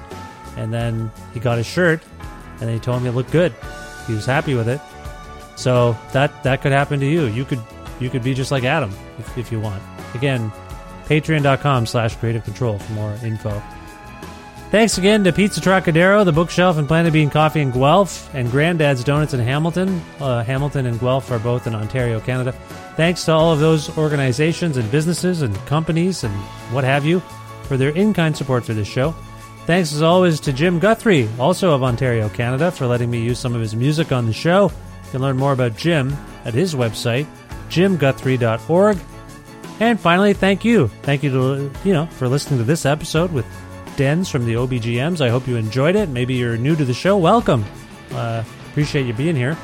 and then he got a shirt, and he told me it looked good. He was happy with it. So that that could happen to you. You could you could be just like Adam if, if you want. Again, patreon.com slash creative control for more info. Thanks again to Pizza Trocadero, The Bookshelf, and Planet Bean Coffee in Guelph, and Granddad's Donuts in Hamilton. Uh, Hamilton and Guelph are both in Ontario, Canada. Thanks to all of those organizations and businesses and companies and what have you for their in kind support for this show. Thanks as always to Jim Guthrie, also of Ontario, Canada, for letting me use some of his music on the show. You can learn more about Jim at his website, jimguthrie.org. And finally, thank you. Thank you to you know for listening to this episode with Denz from the OBGMs. I hope you enjoyed it. Maybe you're new to the show. Welcome. Uh, appreciate you being here.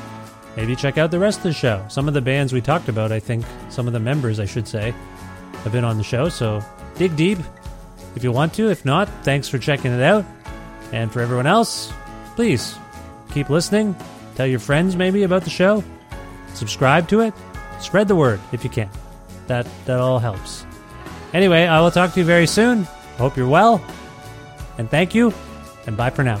Maybe check out the rest of the show. Some of the bands we talked about, I think, some of the members, I should say, have been on the show. So dig deep if you want to. If not, thanks for checking it out. And for everyone else, please keep listening. Tell your friends maybe about the show. Subscribe to it. Spread the word if you can. That that all helps. Anyway, I will talk to you very soon. Hope you're well. And thank you, and bye for now.